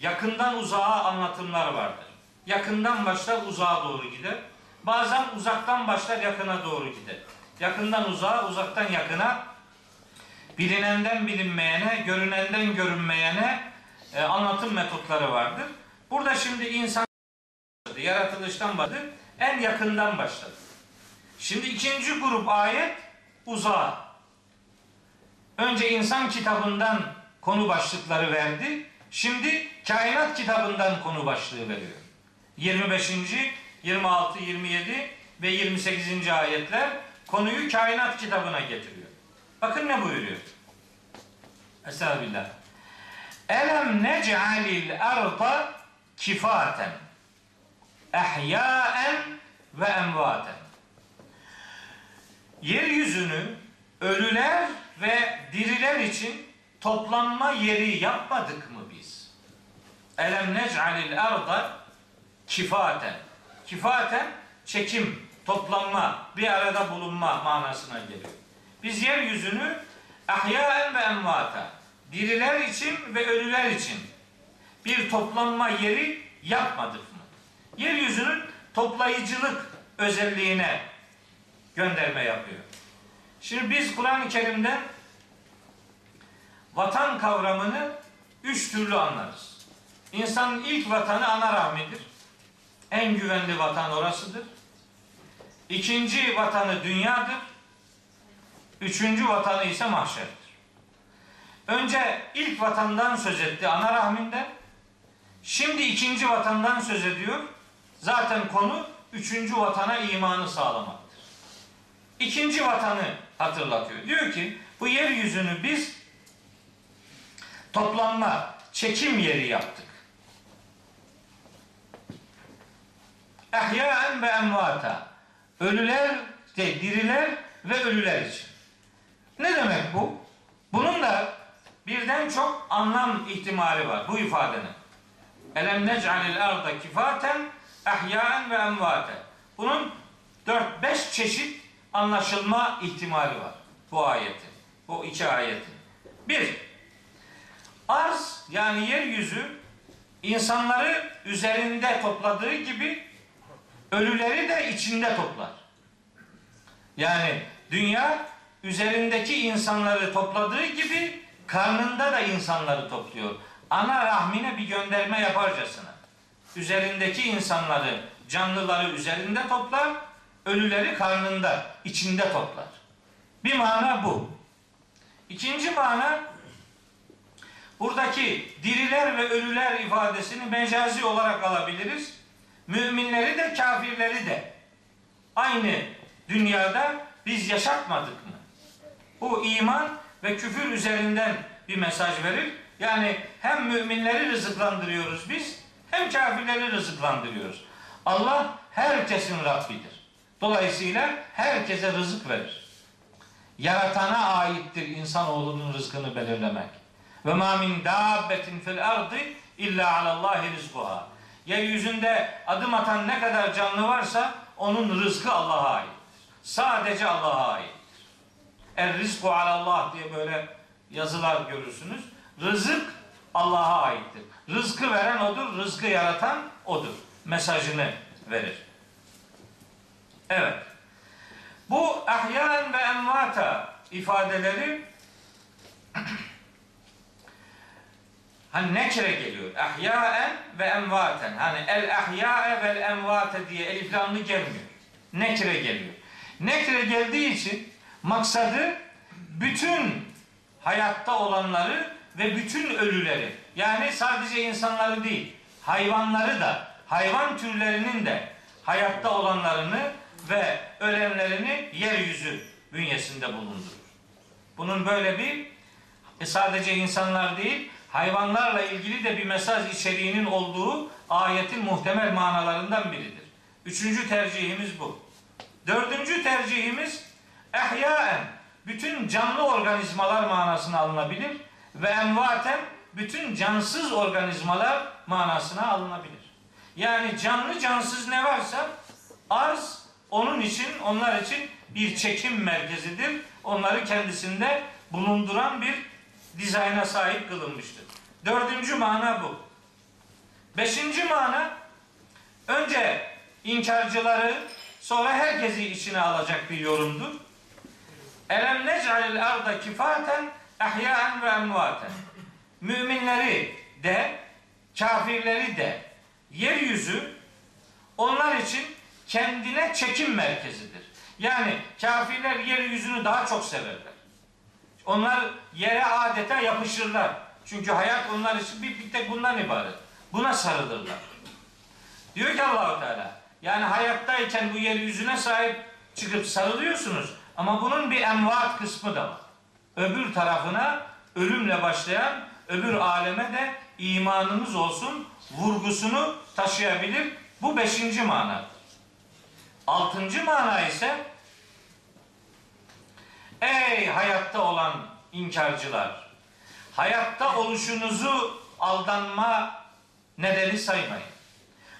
yakından uzağa anlatımlar vardır. Yakından başlar uzağa doğru gider. Bazen uzaktan başlar yakına doğru gider. Yakından uzağa, uzaktan yakına bilinenden bilinmeyene, görünenden görünmeyene e, anlatım metotları vardır. Burada şimdi insan yaratılıştan başladı, en yakından başladı. Şimdi ikinci grup ayet uzağa. Önce insan kitabından konu başlıkları verdi. Şimdi kainat kitabından konu başlığı veriyor. 25. 26, 27 ve 28. ayetler konuyu kainat kitabına getiriyor. Bakın ne buyuruyor? Estağfirullah. Elem nec'alil arda kifaten ehyaen ve emvaten. Yeryüzünü ölüler ve diriler için toplanma yeri yapmadık mı biz? Elem nec'alil arda kifaten. Kifaten çekim, toplanma, bir arada bulunma manasına geliyor. Biz yeryüzünü ahyaen ve emvata diriler için ve ölüler için bir toplanma yeri yapmadık mı? Yeryüzünün toplayıcılık özelliğine gönderme yapıyor. Şimdi biz Kur'an-ı Kerim'den vatan kavramını üç türlü anlarız. İnsanın ilk vatanı ana rahmidir. En güvenli vatan orasıdır. İkinci vatanı dünyadır. Üçüncü vatanı ise mahşerdir. Önce ilk vatandan söz etti ana rahminde. Şimdi ikinci vatandan söz ediyor. Zaten konu üçüncü vatana imanı sağlamaktır. İkinci vatanı hatırlatıyor. Diyor ki bu yeryüzünü biz toplanma, çekim yeri yaptık. Ehyaen ve emvata. Ölüler, de, diriler ve ölüler için. Ne demek bu? Bunun da birden çok anlam ihtimali var bu ifadenin. Elem nec'alil arda kifaten ehyaen ve emvaten. Bunun 4-5 çeşit anlaşılma ihtimali var bu ayetin. Bu iki ayetin. Bir, arz yani yeryüzü insanları üzerinde topladığı gibi ölüleri de içinde toplar. Yani dünya üzerindeki insanları topladığı gibi karnında da insanları topluyor. Ana rahmine bir gönderme yaparcasına. Üzerindeki insanları, canlıları üzerinde toplar, ölüleri karnında, içinde toplar. Bir mana bu. İkinci mana buradaki diriler ve ölüler ifadesini mecazi olarak alabiliriz. Müminleri de kafirleri de aynı dünyada biz yaşatmadık mı? Bu iman ve küfür üzerinden bir mesaj verir. Yani hem müminleri rızıklandırıyoruz biz hem kafirleri rızıklandırıyoruz. Allah herkesin Rabbidir. Dolayısıyla herkese rızık verir. Yaratana aittir insanoğlunun rızkını belirlemek. Ve ma min dabbetin fil ardı illa alallahi rizquha. Yeryüzünde adım atan ne kadar canlı varsa onun rızkı Allah'a aittir. Sadece Allah'a aittir. Er rizku alallah diye böyle yazılar görürsünüz. Rızık Allah'a aittir. Rızkı veren odur, rızkı yaratan odur. Mesajını verir. Evet. Bu ahyan ve envata ifadeleri hani nekre geliyor. Ahyaen ve envaten. Hani el ahya'e vel envate diye eliflamlı gelmiyor. Nekre geliyor. Nekre geldiği için maksadı bütün hayatta olanları ve bütün ölüleri yani sadece insanları değil hayvanları da hayvan türlerinin de hayatta olanlarını ve ölenlerini yeryüzü bünyesinde bulundurur. Bunun böyle bir sadece insanlar değil hayvanlarla ilgili de bir mesaj içeriğinin olduğu ayetin muhtemel manalarından biridir. Üçüncü tercihimiz bu. Dördüncü tercihimiz ehyaen bütün canlı organizmalar manasına alınabilir ve envaten bütün cansız organizmalar manasına alınabilir. Yani canlı cansız ne varsa arz onun için onlar için bir çekim merkezidir. Onları kendisinde bulunduran bir dizayna sahip kılınmıştır. Dördüncü mana bu. Beşinci mana önce inkarcıları sonra herkesi içine alacak bir yorumdur. Elem nec'alil arda kifaten ehyaen ve emvaten. Müminleri de kafirleri de yeryüzü onlar için kendine çekim merkezidir. Yani kafirler yeryüzünü daha çok severler. Onlar yere adeta yapışırlar. Çünkü hayat onlar için bir, bir tek bundan ibaret. Buna sarılırlar. Diyor ki Allahu Teala yani hayattayken bu yeryüzüne sahip çıkıp sarılıyorsunuz ama bunun bir envat kısmı da var. Öbür tarafına ölümle başlayan öbür aleme de imanınız olsun vurgusunu taşıyabilir. Bu beşinci mana. Altıncı mana ise Ey hayatta olan inkarcılar! Hayatta oluşunuzu aldanma nedeni saymayın.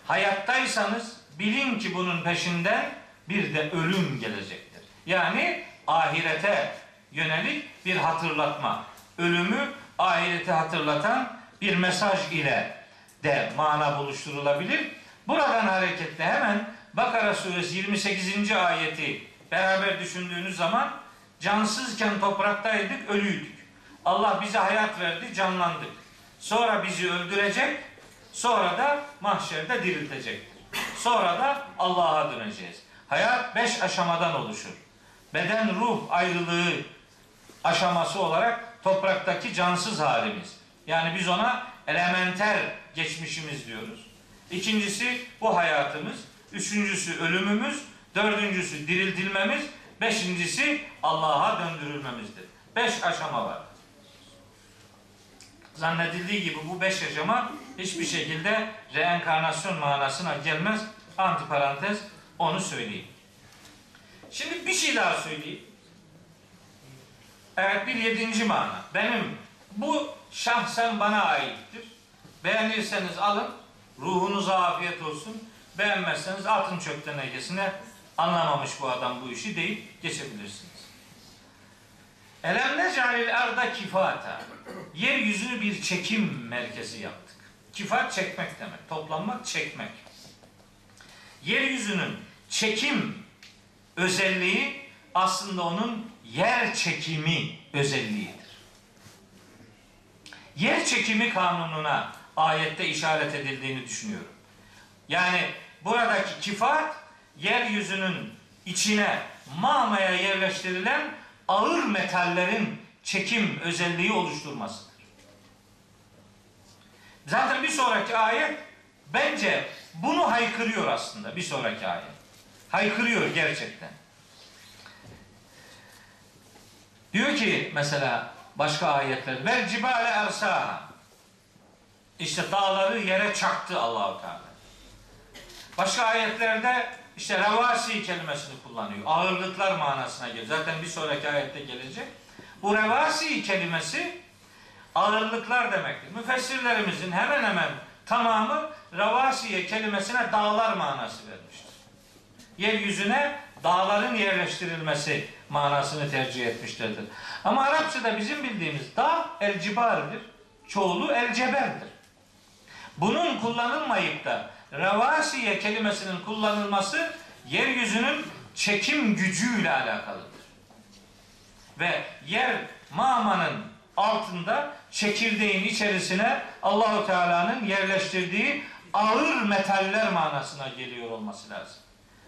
Hayattaysanız bilin ki bunun peşinden bir de ölüm gelecektir. Yani ahirete yönelik bir hatırlatma. Ölümü ahirete hatırlatan bir mesaj ile de mana buluşturulabilir. Buradan hareketle hemen Bakara suresi 28. ayeti beraber düşündüğünüz zaman cansızken topraktaydık, ölüydük. Allah bize hayat verdi, canlandık. Sonra bizi öldürecek, sonra da mahşerde diriltecektir. Sonra da Allah'a döneceğiz. Hayat beş aşamadan oluşur. Beden ruh ayrılığı aşaması olarak topraktaki cansız halimiz. Yani biz ona elementer geçmişimiz diyoruz. İkincisi bu hayatımız. Üçüncüsü ölümümüz. Dördüncüsü diriltilmemiz. Beşincisi Allah'a döndürülmemizdir. Beş aşama var. Zannedildiği gibi bu beş aşama hiçbir şekilde reenkarnasyon manasına gelmez. Antiparantez onu söyleyeyim. Şimdi bir şey daha söyleyeyim. Evet bir yedinci mana. Benim bu şahsen bana aittir. Beğenirseniz alın. Ruhunuza afiyet olsun. Beğenmezseniz atın çöp tenekesine anlamamış bu adam bu işi deyip geçebilirsiniz. Elem necalil arda kifata. Yeryüzünü bir çekim merkezi yaptık. Kifat çekmek demek. Toplanmak, çekmek. Yeryüzünün çekim özelliği aslında onun yer çekimi özelliğidir. Yer çekimi kanununa ayette işaret edildiğini düşünüyorum. Yani buradaki kifat yeryüzünün içine mamaya yerleştirilen ağır metallerin çekim özelliği oluşturmasıdır. Zaten bir sonraki ayet bence bunu haykırıyor aslında bir sonraki ayet. Haykırıyor gerçekten. Diyor ki mesela başka ayetler vel cibale ersaha işte dağları yere çaktı Allahu Teala. Başka ayetlerde işte revasi kelimesini kullanıyor. Ağırlıklar manasına geliyor. Zaten bir sonraki ayette gelecek. Bu revasi kelimesi ağırlıklar demektir. Müfessirlerimizin hemen hemen tamamı revasiye kelimesine dağlar manası vermiştir. Yeryüzüne dağların yerleştirilmesi manasını tercih etmişlerdir. Ama Arapçada bizim bildiğimiz dağ el cibardır. Çoğulu el ceberdir. Bunun kullanılmayıp da revasiye kelimesinin kullanılması yeryüzünün çekim gücüyle alakalıdır. Ve yer mağmanın altında çekirdeğin içerisine Allahu Teala'nın yerleştirdiği ağır metaller manasına geliyor olması lazım.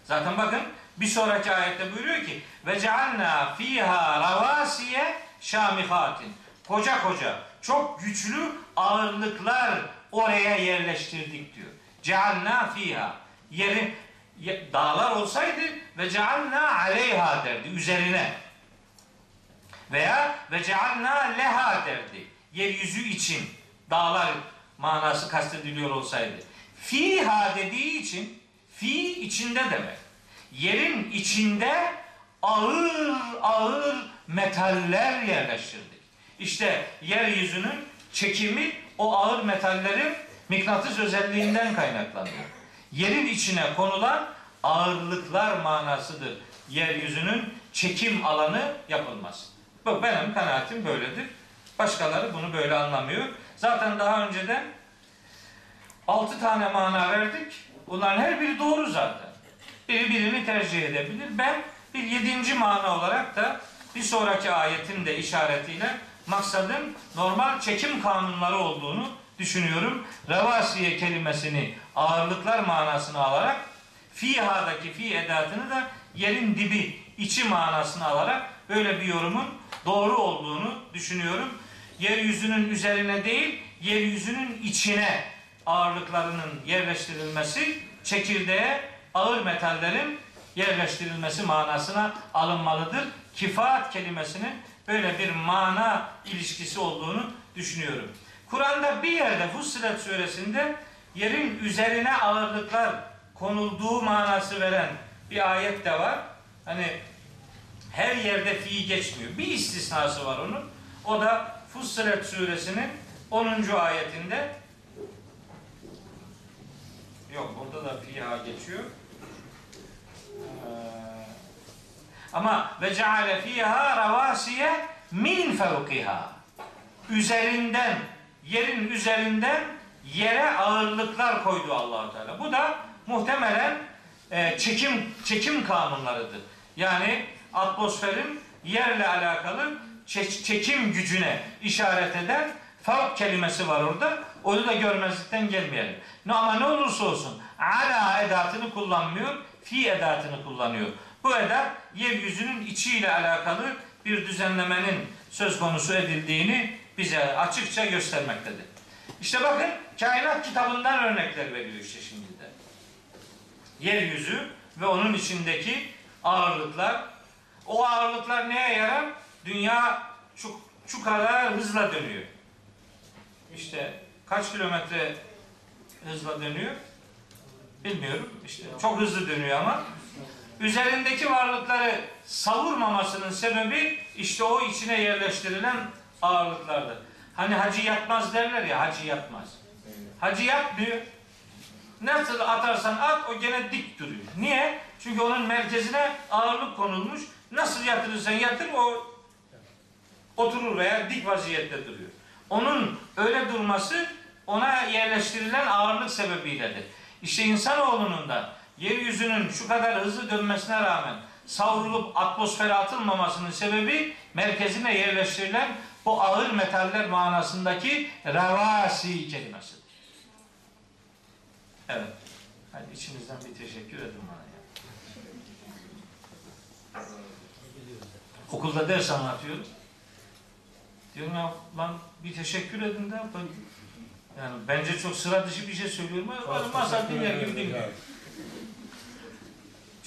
Zaten bakın bir sonraki ayette buyuruyor ki ve cealna fiha ravasiye şamihatin. Koca koca çok güçlü ağırlıklar oraya yerleştirdik diyor. Cealna fiha. Yeri ye- dağlar olsaydı ve cealna aleyha derdi üzerine. Veya ve cealna leha derdi. Yeryüzü için dağlar manası kastediliyor olsaydı. Fiha dediği için fi içinde demek. Yerin içinde ağır ağır metaller yerleştirdik. İşte yeryüzünün çekimi o ağır metallerin mıknatıs özelliğinden kaynaklanıyor. Yerin içine konulan ağırlıklar manasıdır. Yeryüzünün çekim alanı yapılmaz. Bu benim kanaatim böyledir. Başkaları bunu böyle anlamıyor. Zaten daha önceden altı tane mana verdik. Bunların her biri doğru zaten. Biri birini tercih edebilir. Ben bir yedinci mana olarak da bir sonraki ayetin de işaretiyle maksadın normal çekim kanunları olduğunu düşünüyorum. Revasiye kelimesini ağırlıklar manasını alarak fiha'daki fi edatını da yerin dibi içi manasını alarak böyle bir yorumun doğru olduğunu düşünüyorum. Yeryüzünün üzerine değil, yeryüzünün içine ağırlıklarının yerleştirilmesi çekirdeğe ağır metallerin yerleştirilmesi manasına alınmalıdır. Kifaat kelimesinin böyle bir mana ilişkisi olduğunu düşünüyorum. Kur'an'da bir yerde Fussilet suresinde yerin üzerine ağırlıklar konulduğu manası veren bir ayet de var. Hani her yerde fi geçmiyor. Bir istisnası var onun. O da Fussilet suresinin 10. ayetinde Yok burada da fiha geçiyor. Ee, ama ve ceale fiha ravasiye min fevkiha. Üzerinden yerin üzerinden yere ağırlıklar koydu Allahu Teala. Bu da muhtemelen e, çekim çekim kanunlarıdır. Yani atmosferin yerle alakalı çe- çekim gücüne işaret eden fevk kelimesi var orada. Onu da görmezlikten gelmeyelim. Ne ama ne olursa olsun ala edatını kullanmıyor, fi edatını kullanıyor. Bu edat yeryüzünün içiyle alakalı bir düzenlemenin söz konusu edildiğini bize açıkça göstermektedir. İşte bakın kainat kitabından örnekler veriyor işte şimdi de. Yeryüzü ve onun içindeki ağırlıklar. O ağırlıklar neye yarar? Dünya şu, şu kadar hızla dönüyor. İşte kaç kilometre hızla dönüyor? Bilmiyorum. İşte çok hızlı dönüyor ama üzerindeki varlıkları savurmamasının sebebi işte o içine yerleştirilen ağırlıklardır. Hani hacı yatmaz derler ya hacı yatmaz. Hacı yatmıyor. Nasıl atarsan at o gene dik duruyor. Niye? Çünkü onun merkezine ağırlık konulmuş. Nasıl yatırırsan yatır o oturur veya dik vaziyette duruyor. Onun öyle durması ona yerleştirilen ağırlık sebebiyledir. İşte insanoğlunun da yeryüzünün şu kadar hızlı dönmesine rağmen savrulup atmosfere atılmamasının sebebi merkezine yerleştirilen bu ağır metaller manasındaki revasi kelimesidir. Evet. Hadi içinizden bir teşekkür edin bana ya. Okulda ders anlatıyorum. Diyorum ya lan bir teşekkür edin de ben, yani bence çok sıra dışı bir şey söylüyorum. Böyle masal dinler gibi dinliyorum.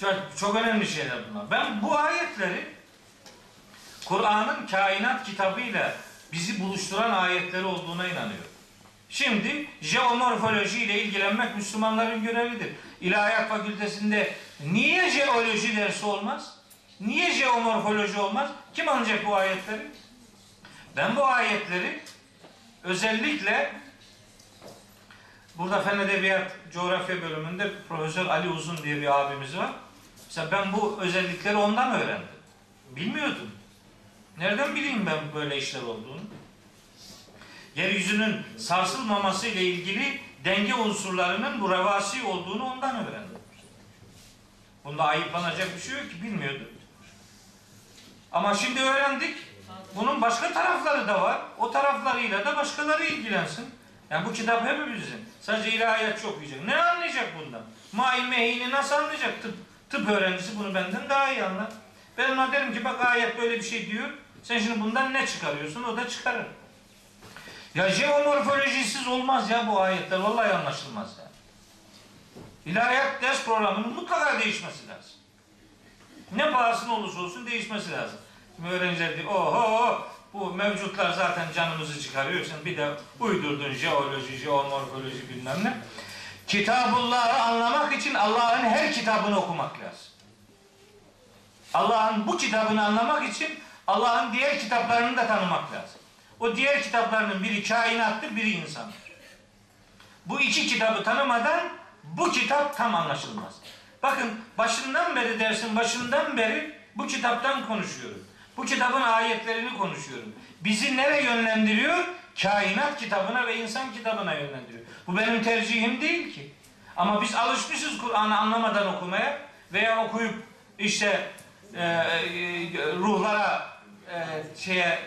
Çok, çok önemli şeyler bunlar. Ben bu ayetleri Kur'an'ın kainat kitabıyla bizi buluşturan ayetleri olduğuna inanıyorum. Şimdi jeomorfoloji ile ilgilenmek Müslümanların görevidir. İlahiyat fakültesinde niye jeoloji dersi olmaz? Niye jeomorfoloji olmaz? Kim alacak bu ayetleri? Ben bu ayetleri özellikle burada Fen Edebiyat Coğrafya bölümünde Profesör Ali Uzun diye bir abimiz var. Mesela ben bu özellikleri ondan öğrendim. Bilmiyordum. Nereden bileyim ben böyle işler olduğunu? Yeryüzünün sarsılmaması ile ilgili denge unsurlarının bu revasi olduğunu ondan öğrendim. Bunda ayıplanacak bir şey yok ki bilmiyordum. Ama şimdi öğrendik. Bunun başka tarafları da var. O taraflarıyla da başkaları ilgilensin. Yani bu kitap hepimizin. Sadece ilahiyatçı okuyacak. Ne anlayacak bundan? Mail mehini nasıl anlayacak? Tıp, tıp öğrencisi bunu benden daha iyi anlar. Ben ona derim ki bak ayet böyle bir şey diyor. Sen şimdi bundan ne çıkarıyorsun? O da çıkarır. Ya jeomorfolojisiz olmaz ya bu ayetler. Vallahi anlaşılmaz ya. İlahiyat ders programının mutlaka değişmesi lazım. Ne pahasına olursa olsun değişmesi lazım. Şimdi öğrenciler diyor, oho bu mevcutlar zaten canımızı çıkarıyor. Sen bir de uydurdun jeoloji, jeomorfoloji bilmem ne. Kitabullah'ı anlamak için Allah'ın her kitabını okumak lazım. Allah'ın bu kitabını anlamak için Allah'ın diğer kitaplarını da tanımak lazım. O diğer kitaplarının biri kainattır, biri insandır. Bu iki kitabı tanımadan bu kitap tam anlaşılmaz. Bakın başından beri dersin başından beri bu kitaptan konuşuyorum. Bu kitabın ayetlerini konuşuyorum. Bizi nereye yönlendiriyor? Kainat kitabına ve insan kitabına yönlendiriyor. Bu benim tercihim değil ki. Ama biz alışmışız Kur'an'ı anlamadan okumaya veya okuyup işte e, e, ruhlara e, şeye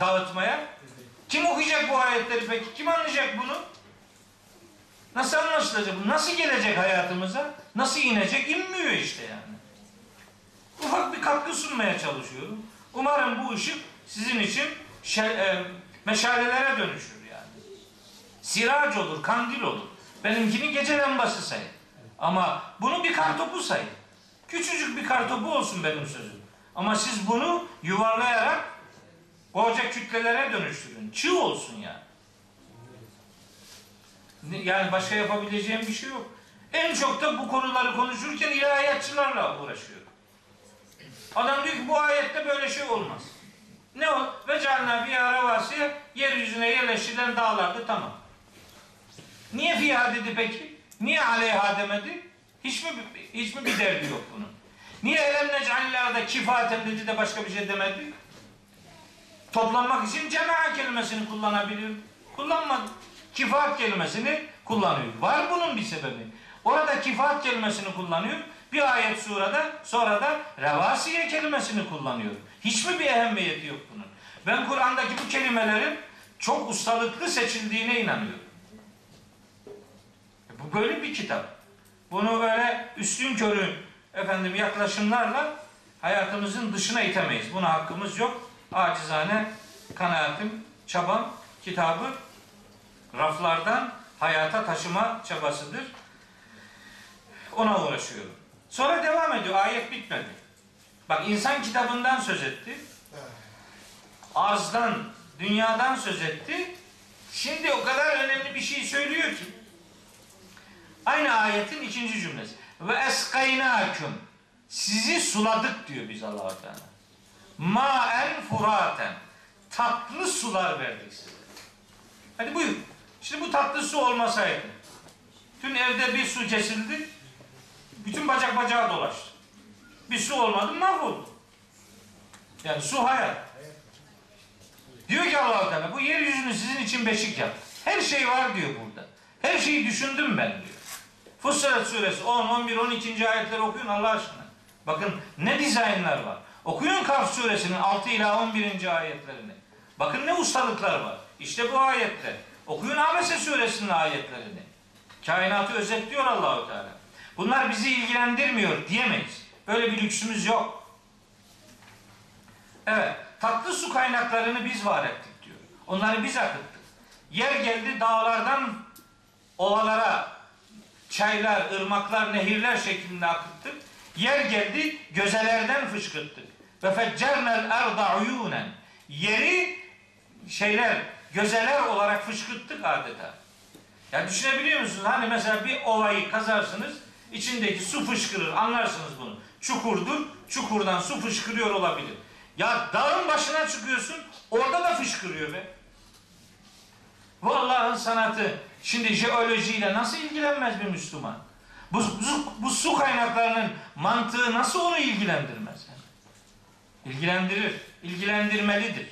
dağıtmaya. Kim okuyacak bu ayetleri peki? Kim anlayacak bunu? Nasıl anlaşılacak? Nasıl gelecek hayatımıza? Nasıl inecek? İnmiyor işte yani. Ufak bir katkı sunmaya çalışıyorum. Umarım bu ışık sizin için şe- e, meşalelere dönüşür yani. Sirac olur, kandil olur. Benimkini gece lambası sayın. Ama bunu bir kartopu sayın. Küçücük bir kartopu olsun benim sözüm. Ama siz bunu yuvarlayarak koca kütlelere dönüştürün. Çığ olsun yani. Yani başka yapabileceğim bir şey yok. En çok da bu konuları konuşurken ilahiyatçılarla uğraşıyorum. Adam diyor ki bu ayette böyle şey olmaz. Ne o? Ve canına bir aravası yeryüzüne yerleştirilen dağlardı tamam. Niye fiha dedi peki? Niye aleyha demedi? Hiç mi, hiç mi bir derdi yok bunun? Niye elem necallâda kifaten dedi de başka bir şey demedi? Toplanmak için cemaat kelimesini kullanabilir. Kullanmadı. Kifat kelimesini kullanıyor. Var bunun bir sebebi. Orada kifat kelimesini kullanıyor. Bir ayet surada sonra da revasiye kelimesini kullanıyor. Hiç mi bir ehemmiyeti yok bunun? Ben Kur'an'daki bu kelimelerin çok ustalıklı seçildiğine inanıyorum. Bu böyle bir kitap. Bunu böyle üstün körü efendim yaklaşımlarla hayatımızın dışına itemeyiz. Buna hakkımız yok. Acizane kanaatim, çabam, kitabı raflardan hayata taşıma çabasıdır. Ona uğraşıyorum. Sonra devam ediyor. Ayet bitmedi. Bak insan kitabından söz etti. Arzdan, dünyadan söz etti. Şimdi o kadar önemli bir şey söylüyor ki. Aynı ayetin ikinci cümlesi. Ve eskaynâküm. Sizi suladık diyor biz Allah-u Teala. Ma'en furaten. Tatlı sular verdik size. Hadi buyur. Şimdi bu tatlı su olmasaydı. Dün evde bir su kesildi. Bütün bacak bacağı dolaştı. Bir su olmadı mahvoldu. Yani su hayat. Diyor ki allah Teala bu yeryüzünü sizin için beşik yap. Her şey var diyor burada. Her şeyi düşündüm ben diyor. Fussilet suresi 10, 11, 12. ayetleri okuyun Allah aşkına. Bakın ne dizaynlar var. Okuyun Kaf suresinin 6 ila 11. ayetlerini. Bakın ne ustalıklar var. İşte bu ayetler. Okuyun Abese suresinin ayetlerini. Kainatı özetliyor Allahu Teala. Bunlar bizi ilgilendirmiyor diyemeyiz. Böyle bir lüksümüz yok. Evet, tatlı su kaynaklarını biz var ettik diyor. Onları biz akıttık. Yer geldi dağlardan ovalara, çaylar, ırmaklar, nehirler şeklinde akıttık. Yer geldi gözelerden fışkırttık. Ve feccernel erda uyunen. Yeri şeyler, gözeler olarak fışkırttık adeta. Yani düşünebiliyor musunuz? Hani mesela bir ovayı kazarsınız, içindeki su fışkırır, anlarsınız bunu. Çukurdur, çukurdan su fışkırıyor olabilir. Ya dağın başına çıkıyorsun, orada da fışkırıyor be. Bu Allah'ın sanatı. Şimdi jeolojiyle nasıl ilgilenmez bir Müslüman? Bu, bu, bu su kaynaklarının mantığı nasıl onu ilgilendirmez? İlgilendirir, ilgilendirmelidir.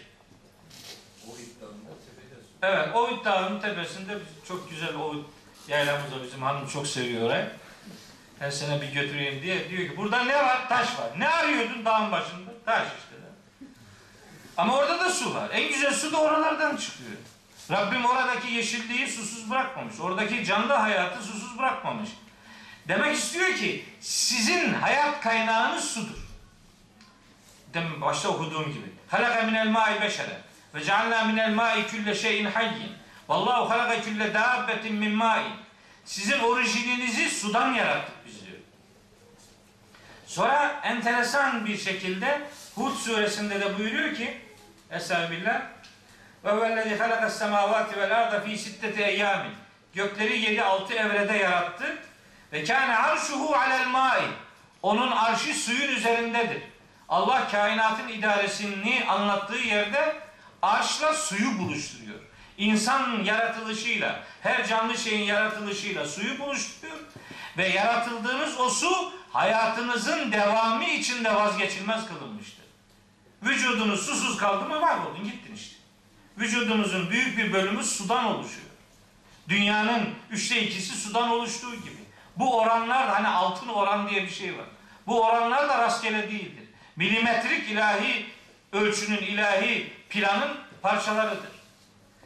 Evet, Oğut Dağı'nın tepesinde çok güzel Oğut yaylamız var. Bizim hanım çok seviyor orayı. Her sene bir götüreyim diye diyor ki burada ne var? Taş var. Ne arıyordun dağın başında? Taş işte. Ama orada da su var. En güzel su da oralardan çıkıyor. Rabbim oradaki yeşilliği susuz bırakmamış. Oradaki canlı hayatı susuz bırakmamış. Demek istiyor ki sizin hayat kaynağınız sudur. Demin başta okuduğum gibi. Halaka minel ma'i beşere ve cealna minel ma'i külle şeyin hayyin. Vallahu halaka külle dabbetin min ma'i. Sizin orijininizi sudan diyor. Sonra enteresan bir şekilde Hud suresinde de buyuruyor ki Estağfirullah ve huvellezî halakas semâvâti vel arda fî sitteti eyyâmin. Gökleri yedi altı evrede yarattı. Ve kâne arşuhu alel mâi. Onun arşı suyun üzerindedir. Allah kainatın idaresini anlattığı yerde arşla suyu buluşturuyor. İnsan yaratılışıyla, her canlı şeyin yaratılışıyla suyu buluşturuyor. Ve yaratıldığınız o su hayatınızın devamı içinde vazgeçilmez kılınmıştır. Vücudunuz susuz kaldı mı mahvoldun gittin işte. Vücudumuzun büyük bir bölümü sudan oluşuyor. Dünyanın üçte ikisi sudan oluştuğu gibi. Bu oranlar hani altın oran diye bir şey var. Bu oranlar da rastgele değildir. Milimetrik ilahi ölçünün ilahi planın parçalarıdır.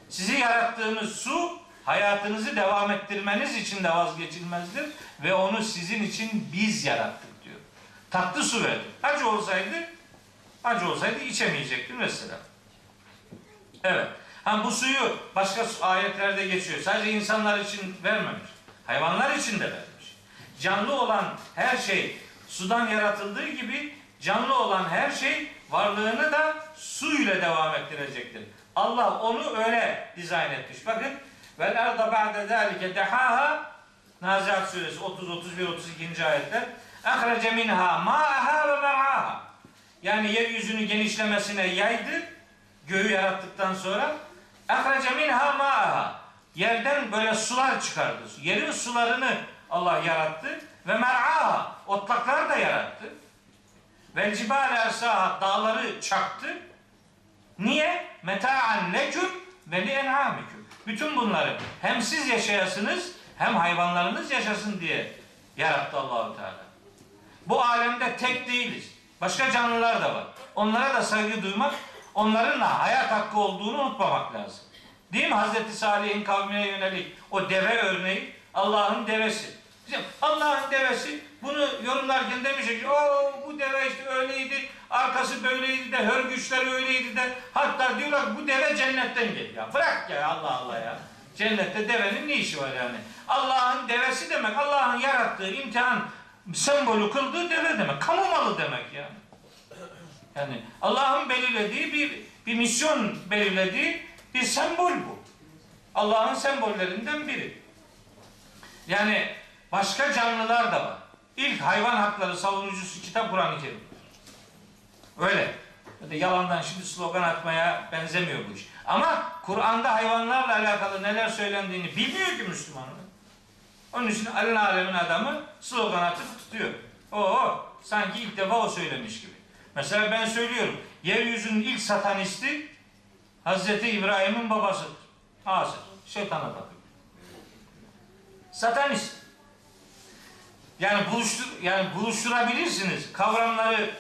Sizi yarattığımız su hayatınızı devam ettirmeniz için de vazgeçilmezdir ve onu sizin için biz yarattık diyor. Tatlı su verdik. Acı olsaydı acı olsaydı içemeyecektim mesela. Evet. Ha bu suyu başka ayetlerde geçiyor. Sadece insanlar için vermemiş. Hayvanlar için de vermiş. Canlı olan her şey sudan yaratıldığı gibi canlı olan her şey varlığını da su ile devam ettirecektir. Allah onu öyle dizayn etmiş. Bakın vel erda ba'de zalike dehaha Nazihat suresi 30 31 32. ayetler. Ahrece minha ma'aha ve mer'aha. Yani yeryüzünü genişlemesine yaydı. Göğü yarattıktan sonra ahrece minha ma'aha. Yerden böyle sular çıkardı. Yerin sularını Allah yarattı ve mer'aha. Otlaklar da yarattı. Vel cibale ersaha. Dağları çaktı. Niye? Meta'an leküm ve li en'amiküm. Bütün bunları hem siz yaşayasınız hem hayvanlarınız yaşasın diye yarattı Allahu Teala. Bu alemde tek değiliz. Başka canlılar da var. Onlara da saygı duymak, onların da hayat hakkı olduğunu unutmamak lazım. Değil mi? Hazreti Salih'in kavmine yönelik o deve örneği Allah'ın devesi. Allah'ın devesi bunu yorumlarken demiş ki o bu deve işte öyleydi, arkası böyleydi de, hörgüçler öyleydi de hatta diyorlar bu deve cennetten geliyor. Ya bırak ya Allah Allah ya. Cennette devenin ne işi var yani? Allah'ın devesi demek, Allah'ın yarattığı imtihan sembolü kıldığı deve demek. Kamu malı demek yani. Yani Allah'ın belirlediği bir, bir misyon belirlediği bir sembol bu. Allah'ın sembollerinden biri. Yani başka canlılar da var. İlk hayvan hakları savunucusu kitap Kur'an-ı Kerim. Öyle. Öyle yalandan şimdi slogan atmaya benzemiyor bu iş. Ama Kur'an'da hayvanlarla alakalı neler söylendiğini bilmiyor ki Müslümanlar. Onun için alın alemin adamı slogan atıp tutuyor. Oo, sanki ilk defa o söylemiş gibi. Mesela ben söylüyorum. Yeryüzünün ilk satanisti Hazreti İbrahim'in babasıdır. Hazır. Şeytana tapıyor. Satanist. Yani buluştur yani buluşturabilirsiniz. Kavramları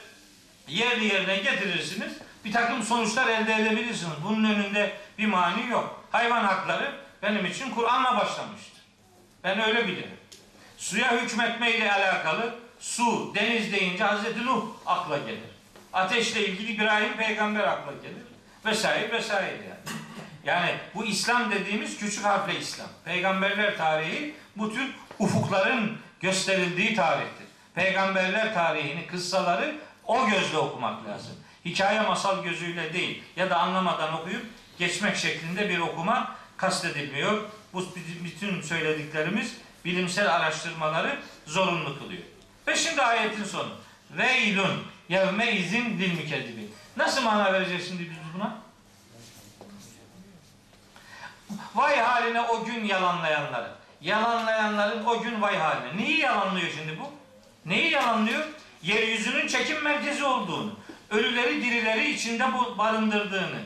yerli yerine getirirsiniz. Bir takım sonuçlar elde edebilirsiniz. Bunun önünde bir mani yok. Hayvan hakları benim için Kur'an'la başlamıştır. Ben öyle bilirim. Suya hükmetme ile alakalı su, deniz deyince Hazreti Nuh akla gelir. Ateşle ilgili İbrahim peygamber akla gelir. Vesaire vesaire yani. Yani bu İslam dediğimiz küçük harfle İslam. Peygamberler tarihi bu tür ufukların gösterildiği tarihtir. Peygamberler tarihini, kıssaları o gözle okumak lazım. Hikaye masal gözüyle değil ya da anlamadan okuyup geçmek şeklinde bir okuma kastedilmiyor. Bu bütün söylediklerimiz bilimsel araştırmaları zorunlu kılıyor. Ve şimdi ayetin sonu. Veylun yevme izin lil mükezzibin. Nasıl mana vereceğiz şimdi biz buna? Vay haline o gün yalanlayanların. Yalanlayanların o gün vay haline. Neyi yalanlıyor şimdi bu? Neyi yalanlıyor? Yeryüzünün çekim merkezi olduğunu, ölüleri dirileri içinde barındırdığını,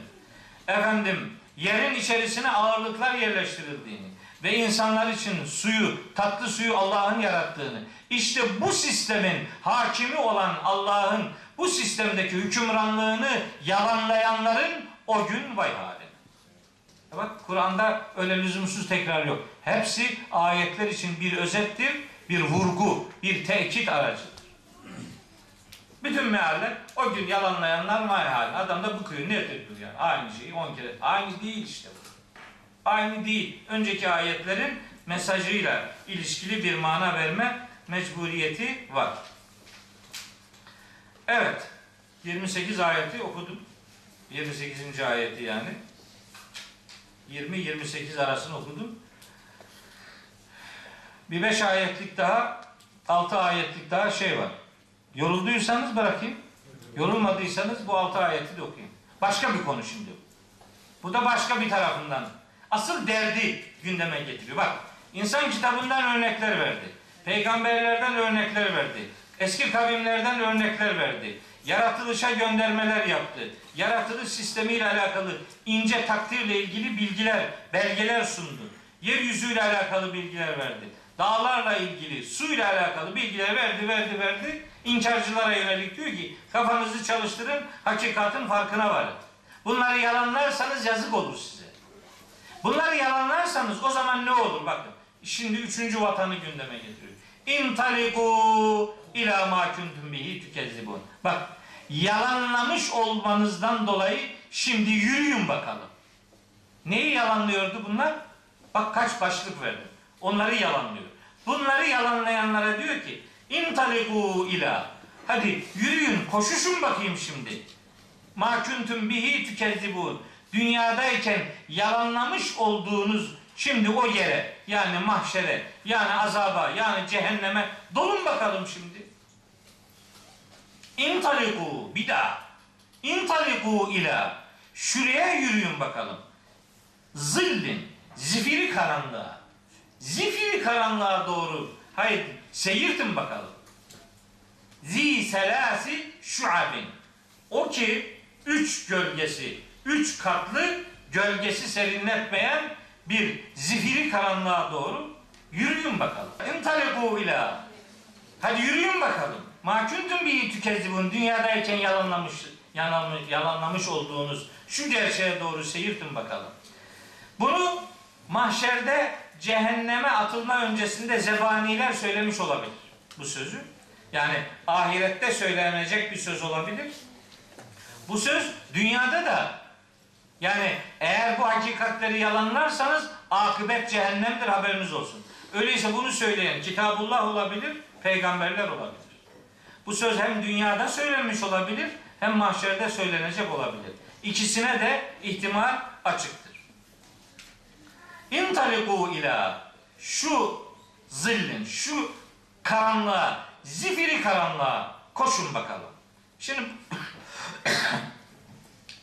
efendim yerin içerisine ağırlıklar yerleştirildiğini ve insanlar için suyu, tatlı suyu Allah'ın yarattığını, işte bu sistemin hakimi olan Allah'ın bu sistemdeki hükümranlığını yalanlayanların o gün vay haline. Bak Kur'an'da öyle lüzumsuz tekrar yok. Hepsi ayetler için bir özettir, bir vurgu, bir tekit aracıdır. Bütün mealler o gün yalanlayanlar vay haline. Adam da bıkıyor. Ne diyor yani? Aynı şeyi on kere. Aynı değil işte bu. Aynı değil. Önceki ayetlerin mesajıyla ilişkili bir mana verme mecburiyeti var. Evet. 28 ayeti okudum. 28. ayeti yani. 20-28 arasını okudum. Bir 5 ayetlik daha, 6 ayetlik daha şey var. Yorulduysanız bırakayım. Yorulmadıysanız bu 6 ayeti de okuyayım. Başka bir konu şimdi. Bu da başka bir tarafından. Asıl derdi gündeme getiriyor. Bak, insan kitabından örnekler verdi. Peygamberlerden örnekler verdi. Eski kavimlerden örnekler verdi. Yaratılışa göndermeler yaptı. Yaratılış sistemiyle alakalı ince takdirle ilgili bilgiler, belgeler sundu. Yeryüzüyle alakalı bilgiler verdi. Dağlarla ilgili, suyla alakalı bilgiler verdi, verdi, verdi. İnkarcılara yönelik diyor ki kafanızı çalıştırın, hakikatin farkına varın. Bunları yalanlarsanız yazık olur size. Bunları yalanlarsanız o zaman ne olur bakın. Şimdi üçüncü vatanı gündeme getiriyor. İntaliku ila ma kuntum bihi tükezzibun. Bak yalanlamış olmanızdan dolayı şimdi yürüyün bakalım. Neyi yalanlıyordu bunlar? Bak kaç başlık verdim. Onları yalanlıyor. Bunları yalanlayanlara diyor ki intaliku ila hadi yürüyün koşuşun bakayım şimdi. Ma kuntum bihi tükezzibun. Dünyadayken yalanlamış olduğunuz şimdi o yere yani mahşere yani azaba yani cehenneme dolun bakalım şimdi. İntaliku bir daha. İntaliku ila. Şuraya yürüyün bakalım. Zillin. Zifiri karanlığa. Zifiri karanlığa doğru. Hayır seyirtin bakalım. Zi selasi şuabin. O ki üç gölgesi, üç katlı gölgesi serinletmeyen bir zifiri karanlığa doğru yürüyün bakalım. İntaliku ila. Hadi yürüyün bakalım. Mahkuntum bir tükezzibun dünyadayken yalanlamış, yalanlamış olduğunuz şu gerçeğe doğru seyirtin bakalım. Bunu mahşerde cehenneme atılma öncesinde zebaniler söylemiş olabilir bu sözü. Yani ahirette söylenecek bir söz olabilir. Bu söz dünyada da yani eğer bu hakikatleri yalanlarsanız akıbet cehennemdir haberiniz olsun. Öyleyse bunu söyleyen Kitabullah olabilir, peygamberler olabilir. Bu söz hem dünyada söylenmiş olabilir hem mahşerde söylenecek olabilir. İkisine de ihtimal açıktır. İntaliku ila şu zillin, şu karanlığa, zifiri karanlığa koşun bakalım. Şimdi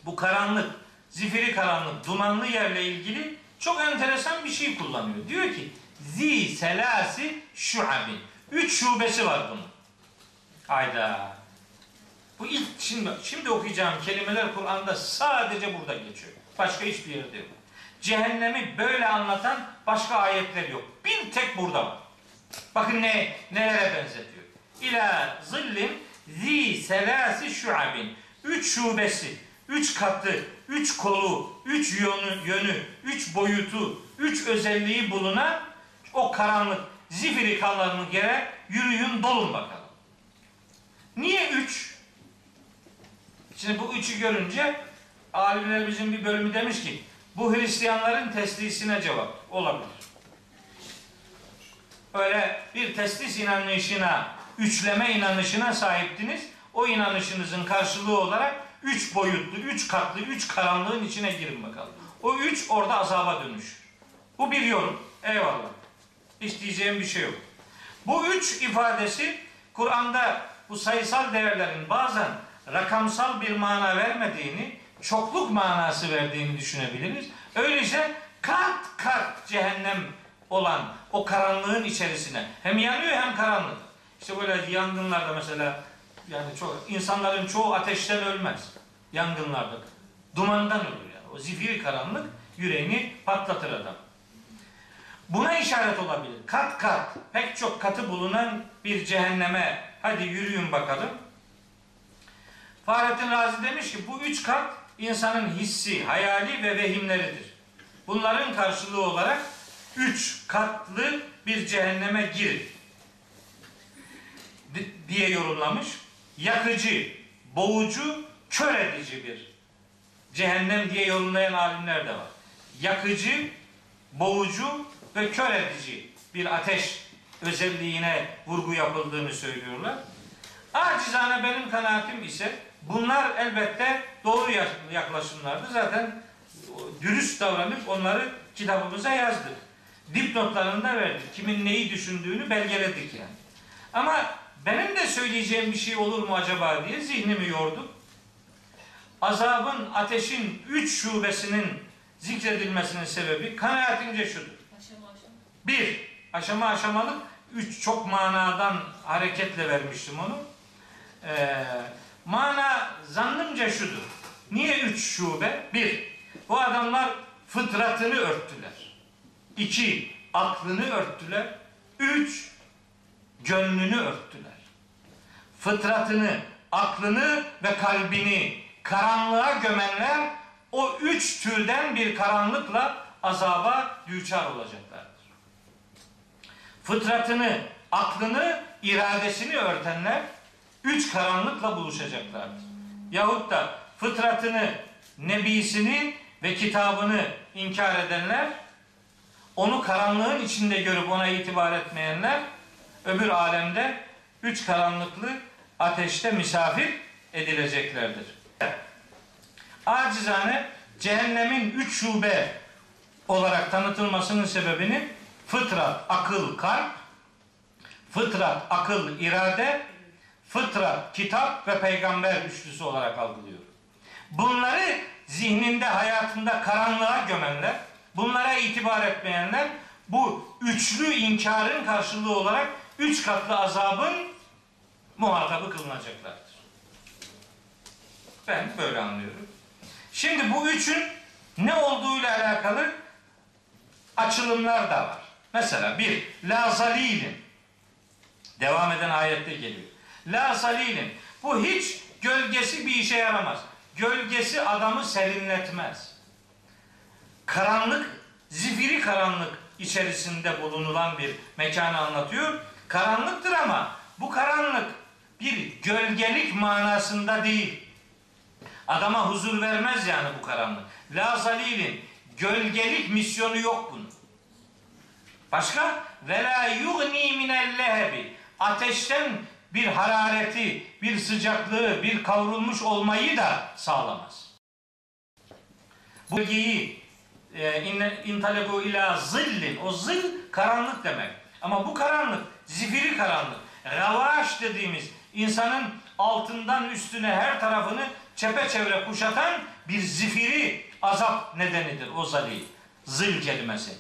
bu karanlık, zifiri karanlık, dumanlı yerle ilgili çok enteresan bir şey kullanıyor. Diyor ki zi selasi şuabin. Üç şubesi var bunun. Hayda. Bu ilk şimdi şimdi okuyacağım kelimeler Kur'an'da sadece burada geçiyor. Başka hiçbir yerde yok. Cehennemi böyle anlatan başka ayetler yok. Bir tek burada var. Bakın ne nelere benzetiyor. İla zillin zi selasi şuabin. Üç şubesi, üç katı, üç kolu, üç yönü, yönü, üç boyutu, üç özelliği bulunan o karanlık zifiri karanlık yere yürüyün dolun bakalım. Niye üç? Şimdi bu üçü görünce alimlerimizin bir bölümü demiş ki bu Hristiyanların teslisine cevap olabilir. Öyle bir teslis inanışına, üçleme inanışına sahiptiniz. O inanışınızın karşılığı olarak üç boyutlu, üç katlı, üç karanlığın içine girin bakalım. O üç orada azaba dönüşür. Bu bir yorum. Eyvallah. Hiç diyeceğim bir şey yok. Bu üç ifadesi Kur'an'da bu sayısal değerlerin bazen rakamsal bir mana vermediğini, çokluk manası verdiğini düşünebiliriz. Öyleyse kat kat cehennem olan o karanlığın içerisine hem yanıyor hem karanlık. İşte böyle yangınlarda mesela yani çok insanların çoğu ateşten ölmez. Yangınlarda. Dumandan ölür yani. O zifiri karanlık yüreğini patlatır adam. Buna işaret olabilir. Kat kat, pek çok katı bulunan bir cehenneme hadi yürüyün bakalım. Fahrettin Razi demiş ki bu üç kat insanın hissi, hayali ve vehimleridir. Bunların karşılığı olarak üç katlı bir cehenneme girin di- diye yorumlamış. Yakıcı, boğucu, kör edici bir cehennem diye yorumlayan alimler de var. Yakıcı, boğucu ve kör edici bir ateş özelliğine vurgu yapıldığını söylüyorlar. Acizane benim kanaatim ise bunlar elbette doğru yak- yaklaşımlardı. Zaten dürüst davranıp onları kitabımıza yazdık. Dipnotlarında verdik. Kimin neyi düşündüğünü belgeledik yani. Ama benim de söyleyeceğim bir şey olur mu acaba diye zihnimi yordum. Azabın, ateşin üç şubesinin zikredilmesinin sebebi kanaatimce şudur. Aşama aşama. Bir, aşama aşamalık, üç çok manadan hareketle vermiştim onu. Ee, mana zannımca şudur. Niye üç şube? Bir, bu adamlar fıtratını örttüler. İki, aklını örttüler. Üç, gönlünü örttüler. Fıtratını, aklını ve kalbini karanlığa gömenler o üç türden bir karanlıkla azaba düçar olacaklardır. Fıtratını, aklını, iradesini örtenler üç karanlıkla buluşacaklardır. Yahut da fıtratını, nebisini ve kitabını inkar edenler, onu karanlığın içinde görüp ona itibar etmeyenler, öbür alemde üç karanlıklı ateşte misafir edileceklerdir. Acizane cehennemin üç şube olarak tanıtılmasının sebebini fıtrat, akıl, kalp, fıtrat, akıl, irade, fıtrat, kitap ve peygamber üçlüsü olarak algılıyor. Bunları zihninde, hayatında karanlığa gömenler, bunlara itibar etmeyenler bu üçlü inkarın karşılığı olarak üç katlı azabın muhatabı kılınacaklardır. Ben böyle anlıyorum. Şimdi bu üçün ne olduğuyla alakalı açılımlar da var. Mesela bir, la zalilin. Devam eden ayette geliyor. La zalilin. Bu hiç gölgesi bir işe yaramaz. Gölgesi adamı serinletmez. Karanlık, zifiri karanlık içerisinde bulunulan bir mekanı anlatıyor. Karanlıktır ama bu karanlık bir gölgelik manasında değil. Adama huzur vermez yani bu karanlık. La zalilin. Gölgelik misyonu yok bunun. Başka? Ve la yugni minel lehebi. Ateşten bir harareti, bir sıcaklığı, bir kavrulmuş olmayı da sağlamaz. Bu bölgeyi e, intalebu ila zillin. O zil karanlık demek. Ama bu karanlık zifiri karanlık. Ravaş dediğimiz insanın altından üstüne her tarafını çepeçevre kuşatan bir zifiri azap nedenidir o zalil. Zil kelimesi.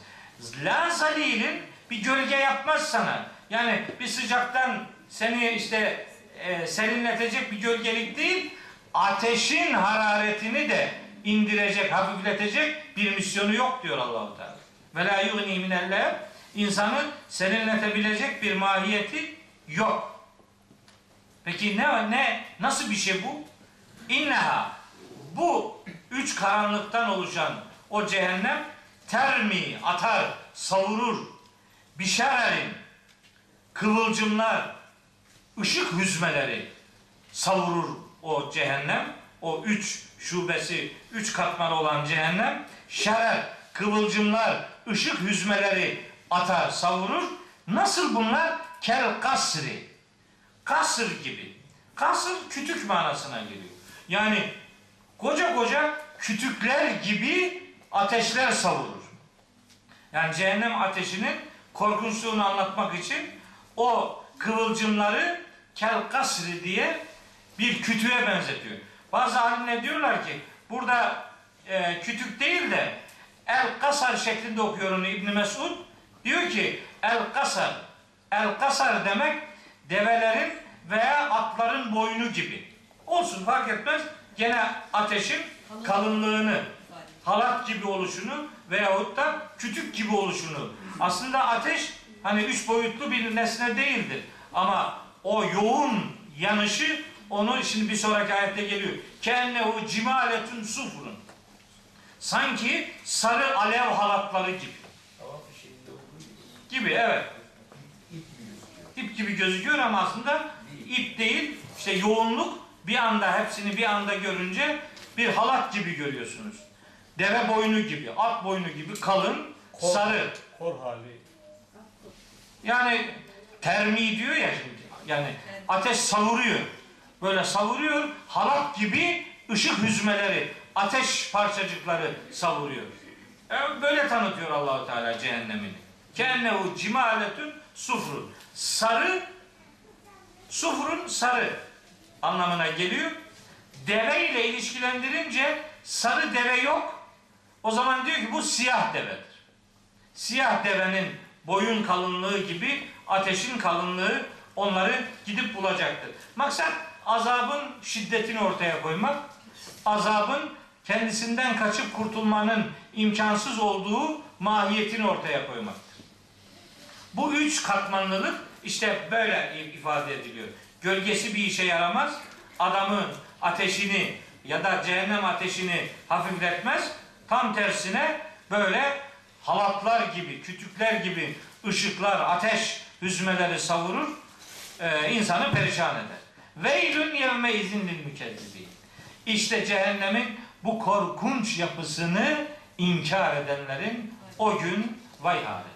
La zalilin bir gölge yapmaz sana. Yani bir sıcaktan seni işte e, serinletecek bir gölgelik değil, ateşin hararetini de indirecek, hafifletecek bir misyonu yok diyor Allahu Teala. Ve la yugni minelle insanı serinletebilecek bir mahiyeti yok. Peki ne ne nasıl bir şey bu? İnneha bu üç karanlıktan oluşan o cehennem termi atar, savurur. Bişarerin kıvılcımlar, ışık hüzmeleri savurur o cehennem. o üç şubesi, üç katmanı olan cehennem şerer, kıvılcımlar, ışık hüzmeleri atar, savurur. Nasıl bunlar? Kel kasri. Kasır gibi. Kasır kütük manasına geliyor. Yani koca koca kütükler gibi ateşler savurur. Yani cehennem ateşinin korkunçluğunu anlatmak için o kıvılcımları kel kasri diye bir kütüğe benzetiyor. Bazı alimler diyorlar ki burada e, kütük değil de el kasar şeklinde okuyor onu İbn Mesud. Diyor ki el kasar. El kasar demek develerin veya atların boynu gibi. Olsun fark etmez. Gene ateşin kalınlığını, halat gibi oluşunu veyahut da kütük gibi oluşunu. Aslında ateş hani üç boyutlu bir nesne değildir. Ama o yoğun yanışı onu şimdi bir sonraki ayette geliyor. Kennehu cimaletun sufrun. Sanki sarı alev halatları gibi. Gibi evet. İp gibi gözüküyor ama aslında ip değil. İşte yoğunluk bir anda hepsini bir anda görünce bir halat gibi görüyorsunuz. Deve boynu gibi, at boynu gibi kalın, Kor- sarı. Kor hali. Yani termi diyor ya şimdi. Yani ateş savuruyor. Böyle savuruyor. Halat gibi ışık hüzmeleri, ateş parçacıkları savuruyor. E, Böyle tanıtıyor Allahu Teala cehennemini. Kennehu cimaletun sufrun. Sarı sufrun sarı anlamına geliyor. Deve ile ilişkilendirince sarı deve yok. O zaman diyor ki bu siyah devedir. Siyah devenin boyun kalınlığı gibi ateşin kalınlığı onları gidip bulacaktır. Maksat azabın şiddetini ortaya koymak, azabın kendisinden kaçıp kurtulmanın imkansız olduğu mahiyetini ortaya koymaktır. Bu üç katmanlılık işte böyle ifade ediliyor. Gölgesi bir işe yaramaz. Adamın ateşini ya da cehennem ateşini hafifletmez. Tam tersine böyle halatlar gibi, kütükler gibi ışıklar, ateş hüzmeleri savurur. E, insanı perişan eder. Veylün yevme izinlil mükezzibin. İşte cehennemin bu korkunç yapısını inkar edenlerin o gün vay haline.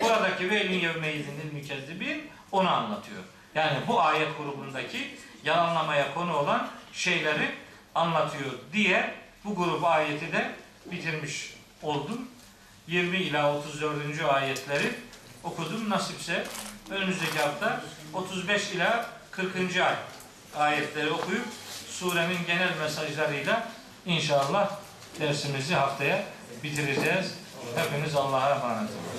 Buradaki velin yevme izinil mükezzibin onu anlatıyor. Yani bu ayet grubundaki yalanlamaya konu olan şeyleri anlatıyor diye bu grup ayeti de bitirmiş oldum. 20 ila 34. ayetleri okudum. Nasipse önümüzdeki hafta 35 ila 40. ay ayetleri okuyup surenin genel mesajlarıyla inşallah dersimizi haftaya bitireceğiz. Hepiniz Allah'a emanet olun.